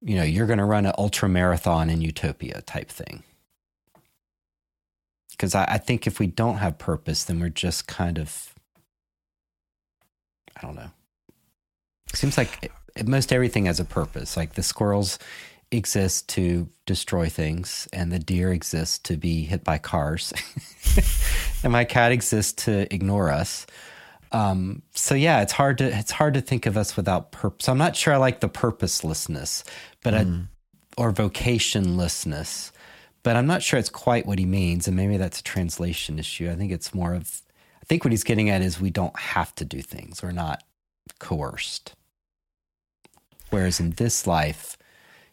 You know, you're going to run an ultra marathon in utopia type thing. Because I, I think if we don't have purpose, then we're just kind of, I don't know. Seems like it, most everything has a purpose. Like the squirrels exist to destroy things, and the deer exists to be hit by cars, [laughs] and my cat exists to ignore us. Um, so yeah, it's hard to it's hard to think of us without purpose. I'm not sure I like the purposelessness, but I, or vocationlessness, but I'm not sure it's quite what he means, and maybe that's a translation issue. I think it's more of I think what he's getting at is we don't have to do things. We're not coerced. Whereas in this life,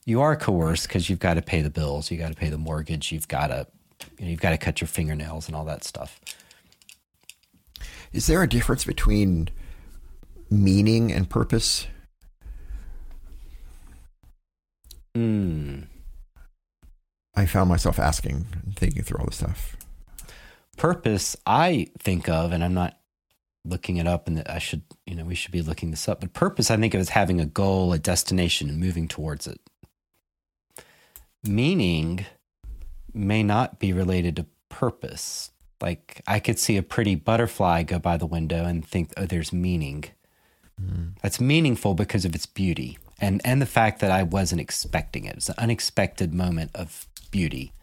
you are coerced because you've got to pay the bills, you got to pay the mortgage, you've got to you know, you've got to cut your fingernails and all that stuff. Is there a difference between meaning and purpose? Hmm. I found myself asking and thinking through all this stuff. purpose I think of, and I'm not looking it up, and I should, you know, we should be looking this up. But purpose, I think of as having a goal, a destination, and moving towards it. Meaning may not be related to purpose. Like I could see a pretty butterfly go by the window and think, oh, there's meaning. That's meaningful because of its beauty and and the fact that I wasn't expecting it. It's an unexpected moment of beauty.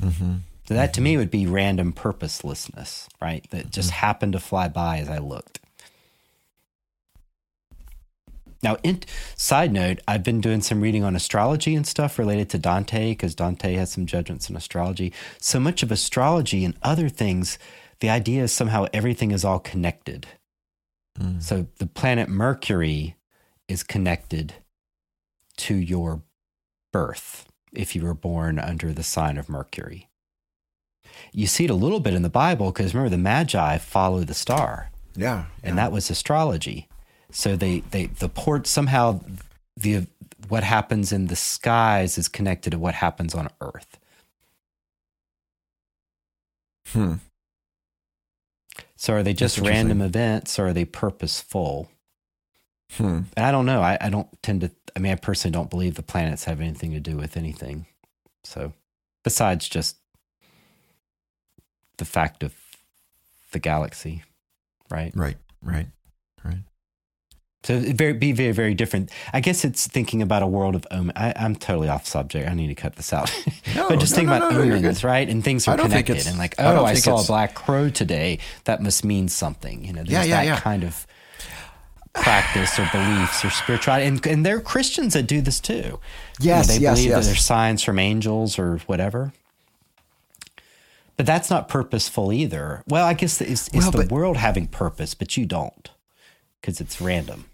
Mm-hmm. So that to mm-hmm. me would be random purposelessness, right? That just mm-hmm. happened to fly by as I looked. Now, in, side note, I've been doing some reading on astrology and stuff related to Dante because Dante has some judgments in astrology. So much of astrology and other things, the idea is somehow everything is all connected. Mm. So the planet Mercury is connected to your birth if you were born under the sign of Mercury. You see it a little bit in the Bible because remember the Magi follow the star Yeah. and that was astrology. So they they the port somehow the what happens in the skies is connected to what happens on Earth. Hmm. So are they just random events or are they purposeful? Hmm. And I don't know. I, I don't tend to. I mean, I personally don't believe the planets have anything to do with anything. So, besides just the fact of the galaxy, right? Right. Right. Right. So it very be very very different. I guess it's thinking about a world of omen. I, I'm totally off subject. I need to cut this out. [laughs] No, but just no, think no, about no, no, you're omens, right? And things are connected. And like, oh, I, think saw a black crow today. That must mean something. You know, there's Yeah, yeah, that yeah. kind of practice or beliefs or spirituality. And and there are Christians that do this too. You know, Yes, they yes, believe yes. that there's signs from angels or whatever. But that's not purposeful either. Well, I guess it's, it's Well, the but- world having purpose, but you don't because it's random.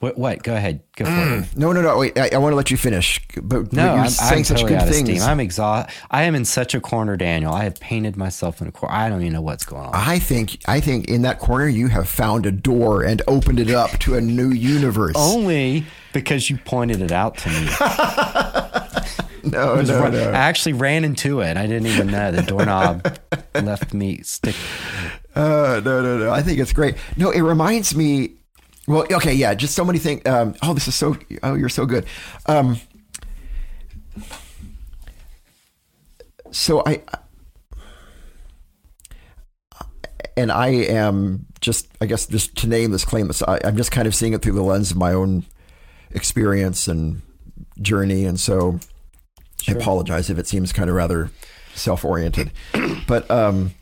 What? What? Go ahead. Go for it. No, no, no. Wait, I, I want to let you finish. But No, you're I'm, saying I'm such totally good things. I'm exhausted. I am in such a corner, Daniel. I have painted myself in a corner. I don't even know what's going on. I think I think in that corner you have found a door and opened it up to a new universe. [laughs] Only because you pointed it out to me. [laughs] No, It was no, no. I actually ran into it. I didn't even know the doorknob left me stick. [laughs] Uh, no, no, no. I think it's great. No, it reminds me. Well, okay, yeah. Just so many things. Um, oh, this is so. Oh, you're so good. Um, so I, and I am just. I guess just to name this claim, this, I, I'm just kind of seeing it through the lens of my own experience and journey, and so I apologize if it seems kind of rather self-oriented, but um.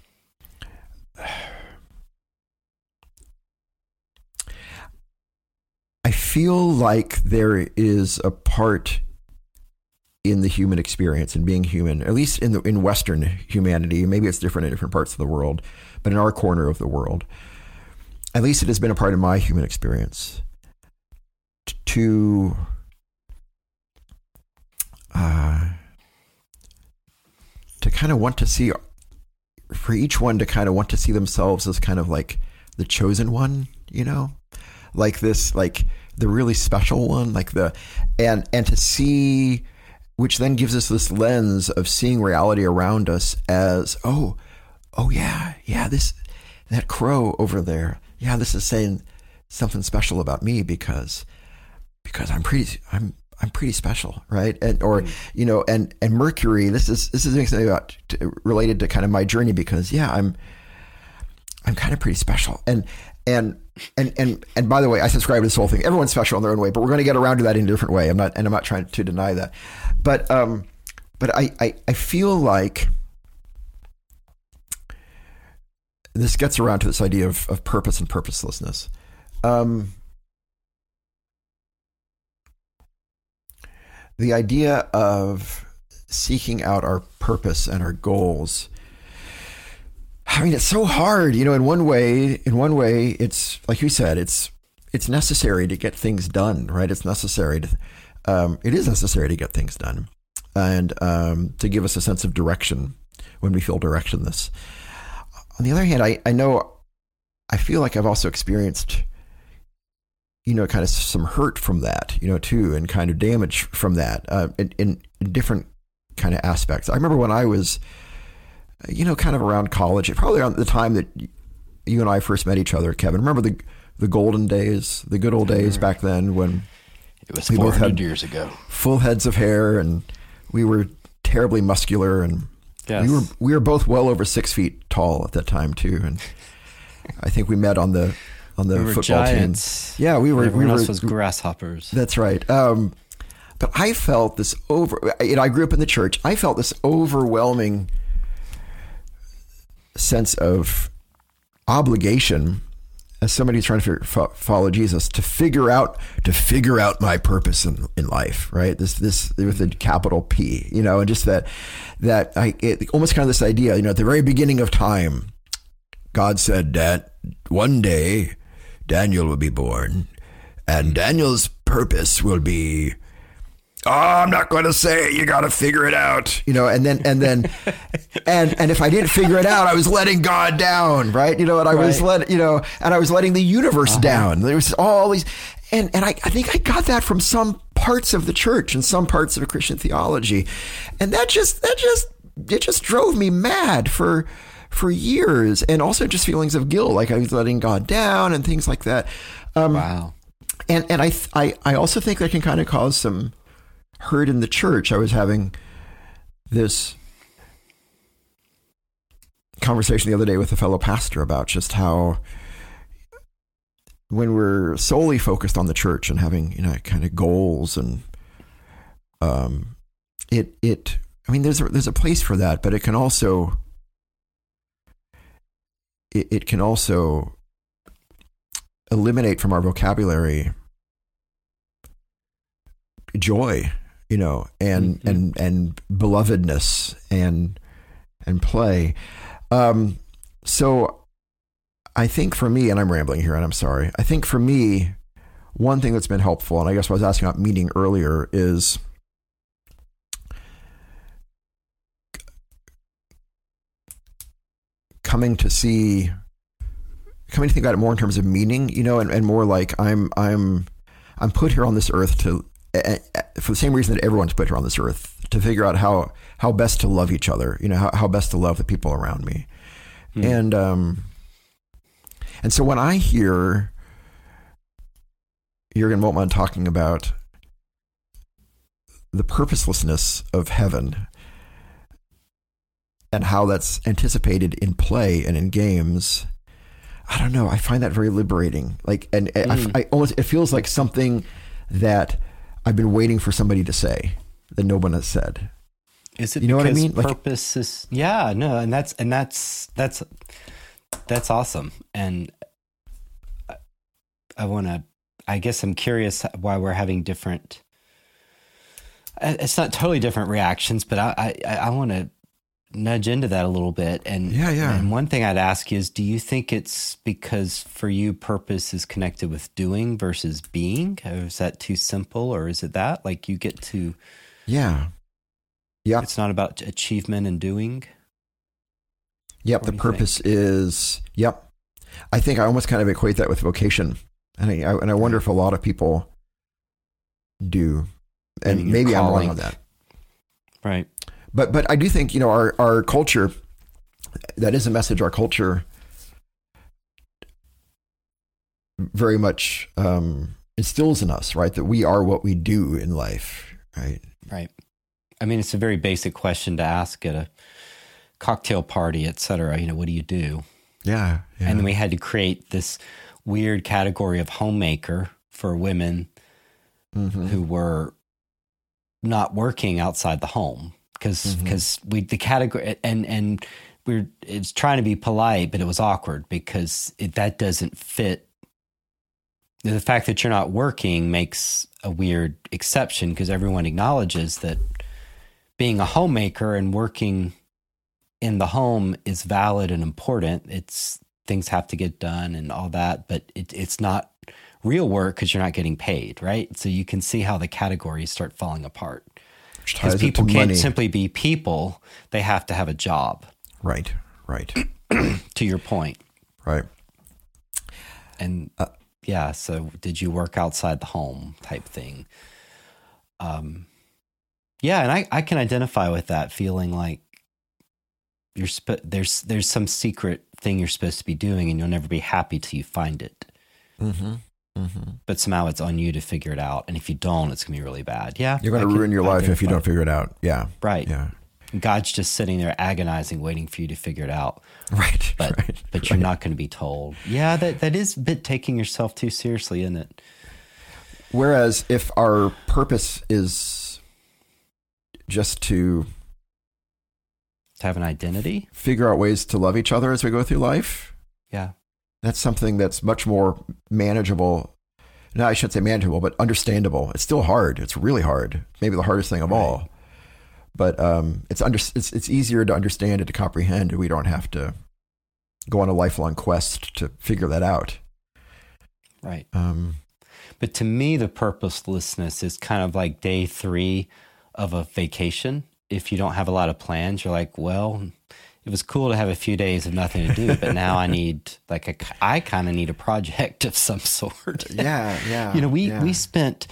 I feel like there is a part in the human experience and being human, at least in the in Western humanity. Maybe it's different in different parts of the world, but in our corner of the world, at least it has been a part of my human experience to uh, to kind of want to see for each one to kind of want to see themselves as kind of like the chosen one, you know, like this, like the really special one, like the, and, and to see, which then gives us this lens of seeing reality around us as, oh, oh yeah, yeah, this, that crow over there. Yeah, this is saying something special about me because, because I'm pretty, I'm, I'm pretty special, right? And or mm-hmm. you know, and and Mercury. This is this is something about related to kind of my journey because yeah, I'm I'm kind of pretty special. And and and and and by the way, I subscribe to this whole thing. Everyone's special in their own way, but we're going to get around to that in a different way. I'm not and I'm not trying to deny that, but um, but I I, I feel like this gets around to this idea of, of purpose and purposelessness. Um, the idea of seeking out our purpose and our goals i mean it's so hard you know in one way in one way it's like you said it's it's necessary to get things done right it's necessary to um, it is necessary to get things done and um, to give us a sense of direction when we feel directionless on the other hand I, I know i feel like i've also experienced you know, kind of some hurt from that, you know, too, and kind of damage from that uh, in, in, different kind of aspects. I remember when I was, you know, kind of around college, probably around the time that you and I first met each other, Kevin. Remember the the golden days, the good old days back then when It was We both 400 had- years ago. full heads of hair and we were terribly muscular and Yes. we were we were both well over six feet tall at that time too. And [laughs] I think we met on the on the We football giants. team. Yeah, we were. Everyone we were, else was grasshoppers. That's right. Um, but I felt this over. You know, I grew up in the church. I felt this overwhelming sense of obligation as somebody trying to figure, fo- follow Jesus to figure out to figure out my purpose in, in life. Right. This this with a capital P. You know, and just that that I it, almost kind of this idea. You know, at the very beginning of time, God said that one day Daniel will be born, and Daniel's purpose will be. Oh, I'm not going to say. it. You got to figure it out, you know. And then, and then, [laughs] and and if I didn't figure it out, I was letting God down, right? You know, and I was Right. let, you know, and I was letting the universe down. There was all these, and and I, I think I got that from some parts of the church and some parts of Christian theology, and that just that just it just drove me mad for for years, and also just feelings of guilt, like I was letting God down and things like that. Um, wow. and and I, th- I I also think that can kind of cause some hurt in the church. I was having this conversation the other day with a fellow pastor about just how when we're solely focused on the church and having you know kind of goals and um it it I mean there's a, there's a place for that but it can also it, it can also eliminate from our vocabulary joy you know and Mhm. and and belovedness and and play um so i think for me and i'm rambling here and i'm sorry i think for me one thing that's been helpful and i guess what i was asking about meeting earlier is coming to see coming to think about it more in terms of meaning, you know, and, and more like I'm I'm I'm put here on this earth to, for the same reason that everyone's put here on this earth, to figure out how how best to love each other. You know, how, how best to love the people around me, and um, and so when I hear Jurgen Moltmann talking about the purposelessness of heaven and how that's anticipated in play and in games. I don't know. I find that very liberating. Like, and mm. I, I, almost it feels like something that I've been waiting for somebody to say that no one has said. Is it you know what I mean? Purpose is yeah, no, and that's and that's that's that's awesome. And I, I want to. I guess I'm curious why we're having different. It's not totally different reactions, but I I, I want to nudge into that a little bit. And yeah, yeah. And one thing I'd ask is, do you think it's because for you purpose is connected with doing versus being? Or is that too simple, or is it that like you get to? Yeah. Yeah. It's not about achievement and doing. Yep. the purpose think? is. Yep. I think I almost kind of equate that with vocation, and I, and I wonder if a lot of people do, and maybe I'm wrong on that. Right. But but I do think you know our our culture. That is a message our culture very much um, instills in us, right? That we are what we do in life, right? Right. I mean, it's a very basic question to ask at a cocktail party, et cetera. You know, what do you do? Yeah, yeah. And then we had to create this weird category of homemaker for women mm-hmm. who were not working outside the home because because mm-hmm. we the category and and we're it's trying to be polite, but it was awkward because it, that doesn't fit. The fact that you're not working makes a weird exception because everyone acknowledges that being a homemaker and working in the home is valid and important. It's things have to get done and all that, but it, it's not real work because you're not getting paid, right? So you can see how the categories start falling apart because people can't money. simply be people; they have to have a job. Right. Right. [clears throat] to your point. Right. And uh, yeah, so did you work outside the home type thing? Um, yeah, and I, I can identify with that feeling like you're sp- there's there's some secret thing you're supposed to be doing, and you'll never be happy till you find it. Mm-hmm. Mm-hmm. But somehow it's on you to figure it out. And if you don't, it's going to be really bad. Yeah. You're going to ruin your life if you don't figure it out. Yeah. Right. Yeah. God's just sitting there agonizing, waiting for you to figure it out. [laughs] Right. But, right, but right. you're not going to be told. Yeah, that, that is a bit taking yourself too seriously, isn't it? Whereas if our purpose is just to to have an identity, figure out ways to love each other as we go through life. Yeah that's something that's much more manageable. No, I shouldn't say manageable, but understandable. It's still hard. It's really hard. Maybe the hardest thing of right. all. But um, it's under it's it's easier to understand and to comprehend. We don't have to go on a lifelong quest to figure that out. Right. Um, but to me, the purposelessness is kind of like day three of a vacation. If you don't have a lot of plans, you're like, well, it was cool to have a few days of nothing to do, but now I need like a I kind of need a project of some sort. [laughs] yeah, yeah. You know, we yeah. we spent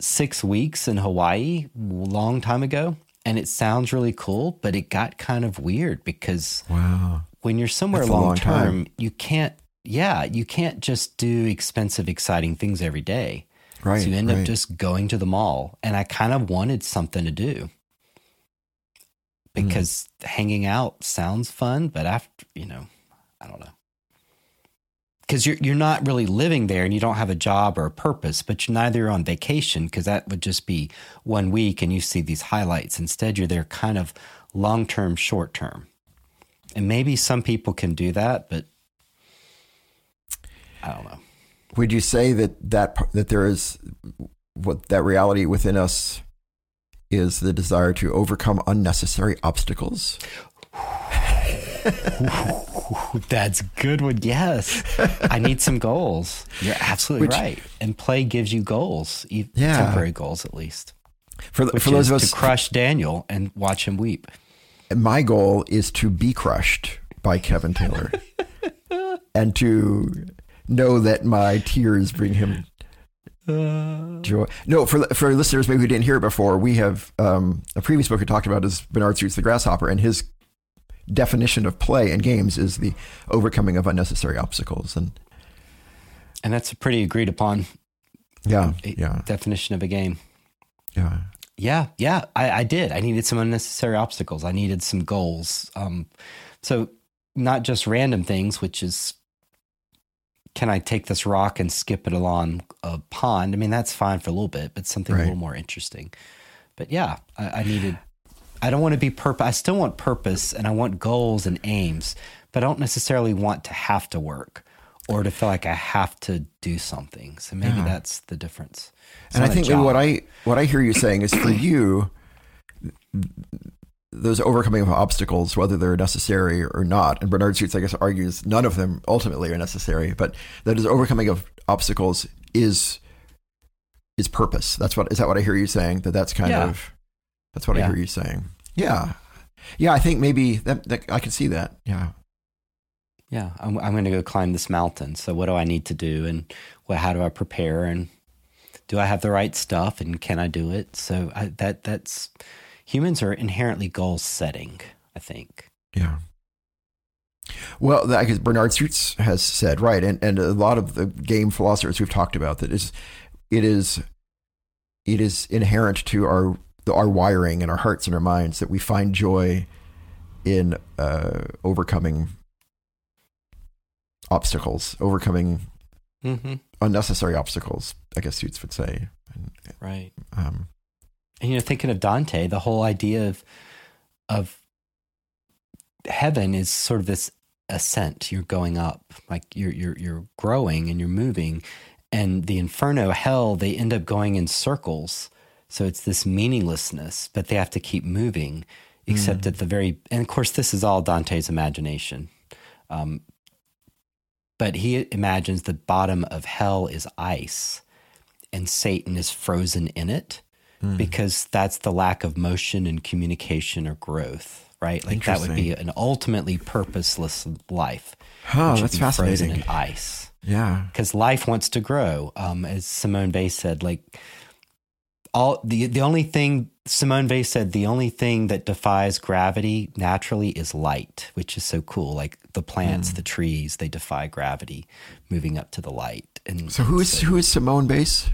6 weeks in Hawaii a long time ago and it sounds really cool, but it got kind of weird because wow. when you're somewhere long, long term, you can't yeah, you can't just do expensive exciting things every day. Right. So you end right. up just going to the mall and I kind of wanted something to do. Mm. because mm. hanging out sounds fun, but after, you know, I don't know. Because you're you're not really living there and you don't have a job or a purpose, but you're neither on vacation because that would just be one week and you see these highlights. Instead, you're there kind of long term, short term. And maybe some people can do that, but I don't know. Would you say that that that there is what that reality within us is the desire to overcome unnecessary obstacles. [laughs] That's good one. Yes. I need some goals. You're absolutely Which, right. And play gives you goals, yeah. temporary goals at least. For, for those of us to crush Daniel and watch him weep. My goal is to be crushed by Kevin Taylor [laughs] and to know that my tears bring him Joy. No, for for listeners maybe who didn't hear it before, we have um, a previous book we talked about is Bernard Suits the Grasshopper, and his definition of play and games is the overcoming of unnecessary obstacles. And And that's a pretty agreed upon yeah, a- yeah, definition of a game. yeah, Yeah, yeah, I, I did. I needed some unnecessary obstacles. I needed some goals. Um, so not just random things, which is, can I take this rock and skip it along a pond? I mean, that's fine for a little bit, but something a little more interesting. But yeah, I, I needed. I don't want to be purpose. I still want purpose, and I want goals and aims, but I don't necessarily want to have to work or to feel like I have to do something. So maybe Yeah. that's the difference. It's and I think what I what I hear you saying is for [clears throat] you, those overcoming of obstacles, whether they're necessary or not, and Bernard Suits, I guess, argues none of them ultimately are necessary, but that is overcoming of obstacles is is purpose. That's what is that what I hear you saying? That that's kind Yeah. of that's what I hear you saying. Yeah, yeah. I think maybe that, that I can see that. Yeah, yeah, I'm, I'm going to go climb this mountain. So what do I need to do, and what, how do I prepare, and do I have the right stuff, and can I do it? So I, that that's humans are inherently goal setting. I think. Yeah. Well, that- I guess Bernard Suits has said right, and, and a lot of the game philosophers we've talked about that is it is it is inherent to our our wiring and our hearts and our minds that we find joy in uh, overcoming obstacles, overcoming Mm-hmm. unnecessary obstacles. I guess Suits would say. And, Right. um, you know, thinking of Dante, the whole idea of of heaven is sort of this ascent. You're going up, like you're you're you're growing and you're moving. And the inferno, hell, they end up going in circles. So it's this meaninglessness, but they have to keep moving. Except at the very, and of course, this is all Dante's imagination. Um, but he imagines the bottom of hell is ice, and Satan is frozen in it because that's the lack of motion and communication or growth, right? Like that would be an ultimately purposeless life. Would that's Frozen fascinating. in ice, yeah. because life wants to grow. Um, as Simone Weil said, like all the the only thing Simone Weil said, the only thing that defies gravity naturally is light, which is so cool. Like the plants, Hmm. the trees, they defy gravity, moving up to the light. And So who is who is Simone Base?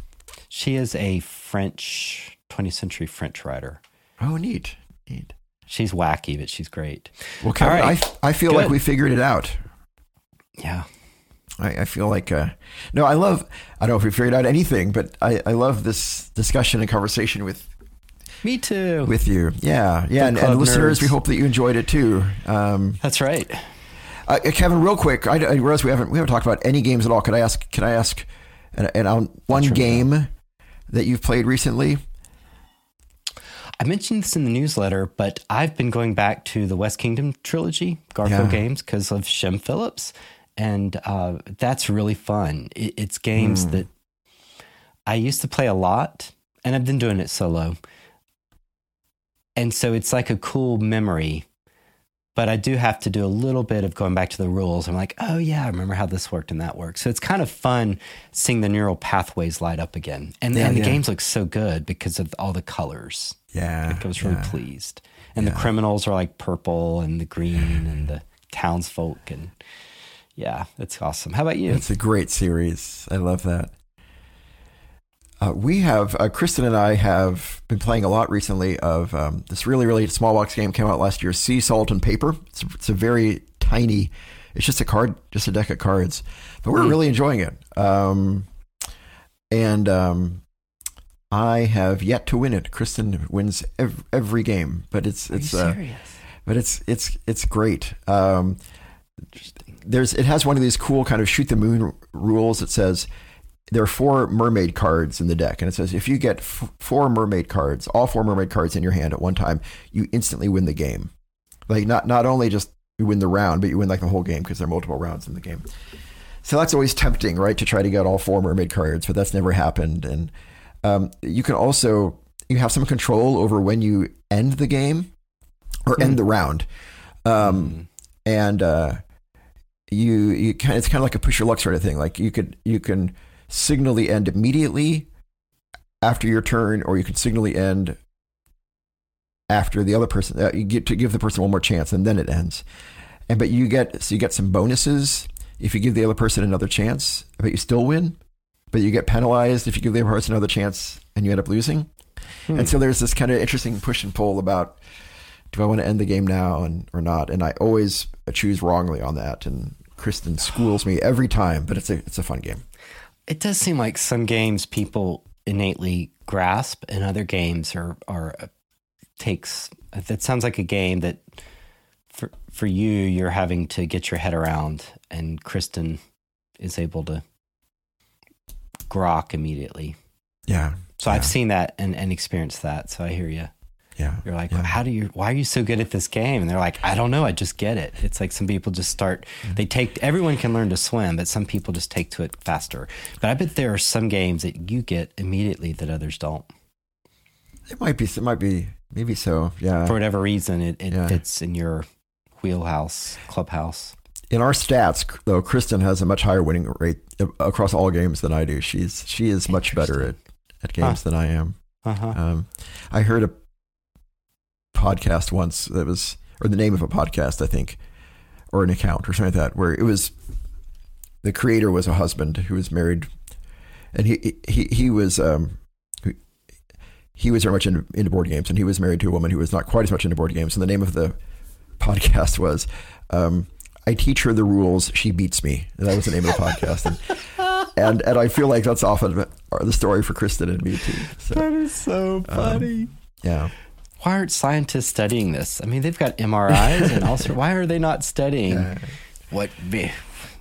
she is a French 20th century French writer. Oh, neat, neat. She's wacky, but she's great. Well, Kevin, right. I I feel like we figured it out. Yeah. I, I feel like uh, no, I love. I don't know if we figured out anything, but I, I love this discussion and conversation with Me too. with you. Yeah, yeah, and, and listeners, we hope that you enjoyed it too. Um, That's right. uh, Kevin, real quick, I, I realize we haven't we haven't talked about any games at all. Could I ask? Can I ask? And, and on one game that you've played recently? I mentioned this in the newsletter, but I've been going back to the West Kingdom trilogy, Garphill Yeah. games, because of Shem Phillips. And uh, that's really fun. It, it's games Hmm. that I used to play a lot, and I've been doing it solo. And so it's like a cool memory. But I do have to do a little bit of going back to the rules. I'm like, oh, yeah, I remember how this worked and that worked. So it's kind of fun seeing the neural pathways light up again. And, Yeah, and the yeah. games look so good because of all the colors. Yeah, Like I was really yeah. pleased. And the criminals are like purple and the green and the townsfolk and yeah, it's awesome. How about you? It's a great series. I love that. Uh, we have uh, Kristen and I have been playing a lot recently of um, this really really small box game came out last year, Sea Salt and Paper. It's, it's a very tiny. It's just a card, just a deck of cards, but we're really enjoying it. Um, and um, I have yet to win it. Kristen wins every, every game, but it's it's uh, but it's it's it's great. Um, there's it has one of these cool kind of shoot the moon rules that says there are four mermaid cards in the deck, and it says if you get f- four mermaid cards, all four mermaid cards in your hand at one time, you instantly win the game. Like not not only just you win the round, but you win like the whole game because there are multiple rounds in the game. So that's always tempting, right? To try to get all four mermaid cards, but that's never happened. And um, you can also you have some control over when you end the game or end the round. Um, and uh, you you kind it's kind of like a push your luck sort of thing. Like you could you can signal the end immediately after your turn, or you can signal the end after the other person. Uh, you get to give the person one more chance, and then it ends. And but you get so you get some bonuses if you give the other person another chance, but you still win. But you get penalized if you give the other person another chance and you end up losing. Hmm. And so there's this kind of interesting push and pull about do I want to end the game now and or not? And I always choose wrongly on that. And Kristen [sighs] schools me every time, but it's a it's a fun game. It does seem like some games people innately grasp, and other games are are uh, takes. That sounds like a game that for for you you're having to get your head around, and Kristen is able to grok immediately. Yeah. So Yeah. I've seen that and, and experienced that. So I hear you. Yeah. You're like, Yeah. how do you? Why are you so good at this game? And they're like, I don't know. I just get it. It's like some people just start. Mm-hmm. They take. Everyone can learn to swim, but some people just take to it faster. But I bet there are some games that you get immediately that others don't. It might be. It might be. Maybe so. Yeah. For whatever reason, it, it Yeah. fits in your wheelhouse, clubhouse. In our stats, though, Kristen has a much higher winning rate across all games than I do. She's she is much better at, at games than I am. Uh huh. Um, I heard a podcast once that was, or the name of a podcast, I think, or an account or something like that, where it was the creator was a husband who was married, and he he he was um he- he was very much into, into board games, and he was married to a woman who was not quite as much into board games, and the name of the podcast was. Um, I teach her the rules. She beats me. And that was the name of the podcast, and, and and I feel like that's often the story for Kristen and me too. So, That is so um, funny. yeah. why aren't scientists studying this? I mean, they've got MRIs and also why are they not studying what ma-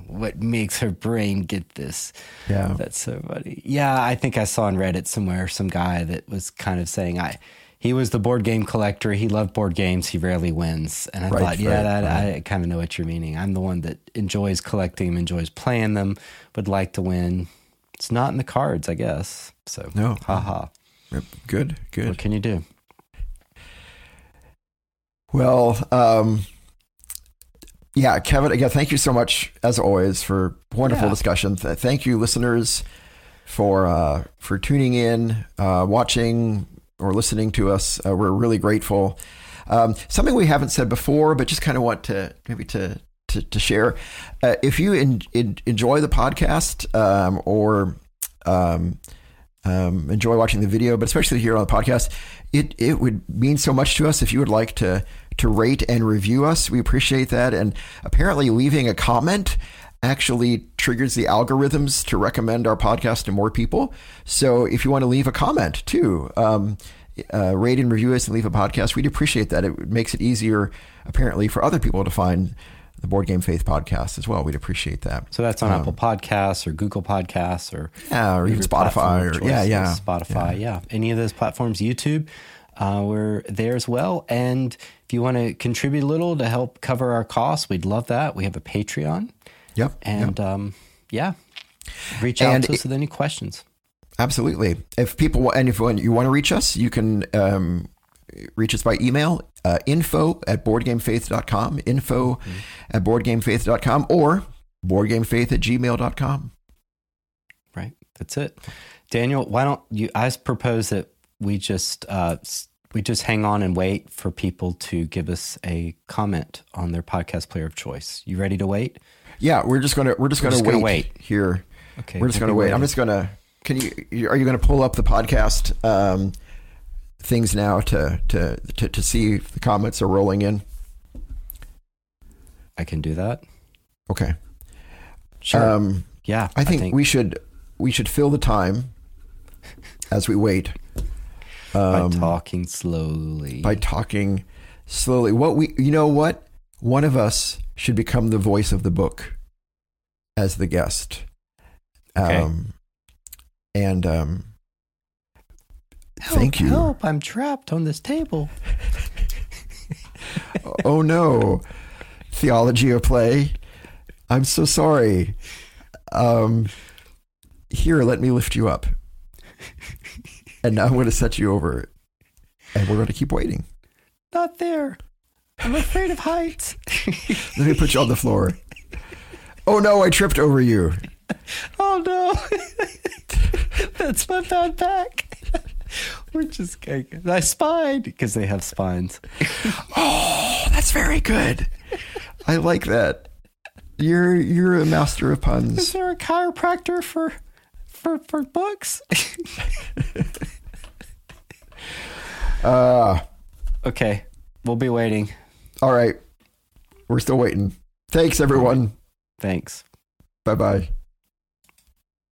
what makes her brain get this? Yeah. That's so funny. Yeah, I think I saw on Reddit somewhere some guy that was kind of saying I he was the board game collector. He loved board games. He rarely wins. And I Right, thought, yeah, right, that, I kind of know what you're meaning. I'm the one that enjoys collecting them, enjoys playing them, would like to win. It's not in the cards, I guess. So, No. haha. Yep. Good, What can you do? Well, um, yeah, Kevin, again, thank you so much, as always, for wonderful Yeah. discussion. Thank you, listeners, for uh, for tuning in, uh, watching, or listening to us. Uh, we're really grateful. Um, something we haven't said before, but just kind of want to maybe to to, to share. Uh, if you en- en- enjoy the podcast um, or um, um, enjoy watching the video, but especially here on the podcast, it it would mean so much to us if you would like to to rate and review us. We appreciate that, and apparently leaving a comment actually triggers the algorithms to recommend our podcast to more people. So if you want to leave a comment too. Um, uh, rate and review us and leave a podcast. We'd appreciate that. It makes it easier, apparently, for other people to find the Board Game Faith podcast as well. We'd appreciate that. So that's on Apple Podcasts or Google Podcasts or Yeah, or even Spotify or- yeah, yeah. Spotify, yeah. Any of those platforms, YouTube, uh, we're there as well. And if you want to contribute a little to help cover our costs, we'd love that. We have a Patreon, Yep. and um, yeah, reach out And to it- us with any questions. Absolutely. If people and if you want to reach us, you can um, reach us by email uh, info at boardgamefaith.com, info at boardgamefaith.com, or boardgamefaith at gmail.com. Right, that's it. Daniel, why don't you? I propose that we just uh, we just hang on and wait for people to give us a comment on their podcast player of choice. You ready to wait? Yeah, we're just gonna we're just gonna, just wait, gonna wait. here. Okay, we're just gonna wait. I'm just gonna. Can you? you- Are you gonna pull up the podcast um, things now to, to to to see if the comments are rolling in? I can do that. Okay. Sure. Um, yeah, I think, we should we should fill the time as we wait by um, talking slowly. by talking slowly. What we you know what one of us should become the voice of the book as the guest. Okay. Um, and um, help, thank you. Help! I'm trapped on this table. [laughs] oh no, theology of play. I'm so sorry. Um, here, let me lift you up. And now I'm going to set you over, and we're going to keep waiting. Not there. I'm afraid of heights. [laughs] Let me put you on the floor. Oh no, I tripped over you. Oh no, [laughs] that's my bad back. We're just going. I spine because they have spines. [laughs] Oh, that's very good. I like that. You're you're a master of puns. Is there a chiropractor for for for books? Uh, okay, we'll be waiting. All right. We're still waiting. Thanks everyone. Thanks. Bye bye.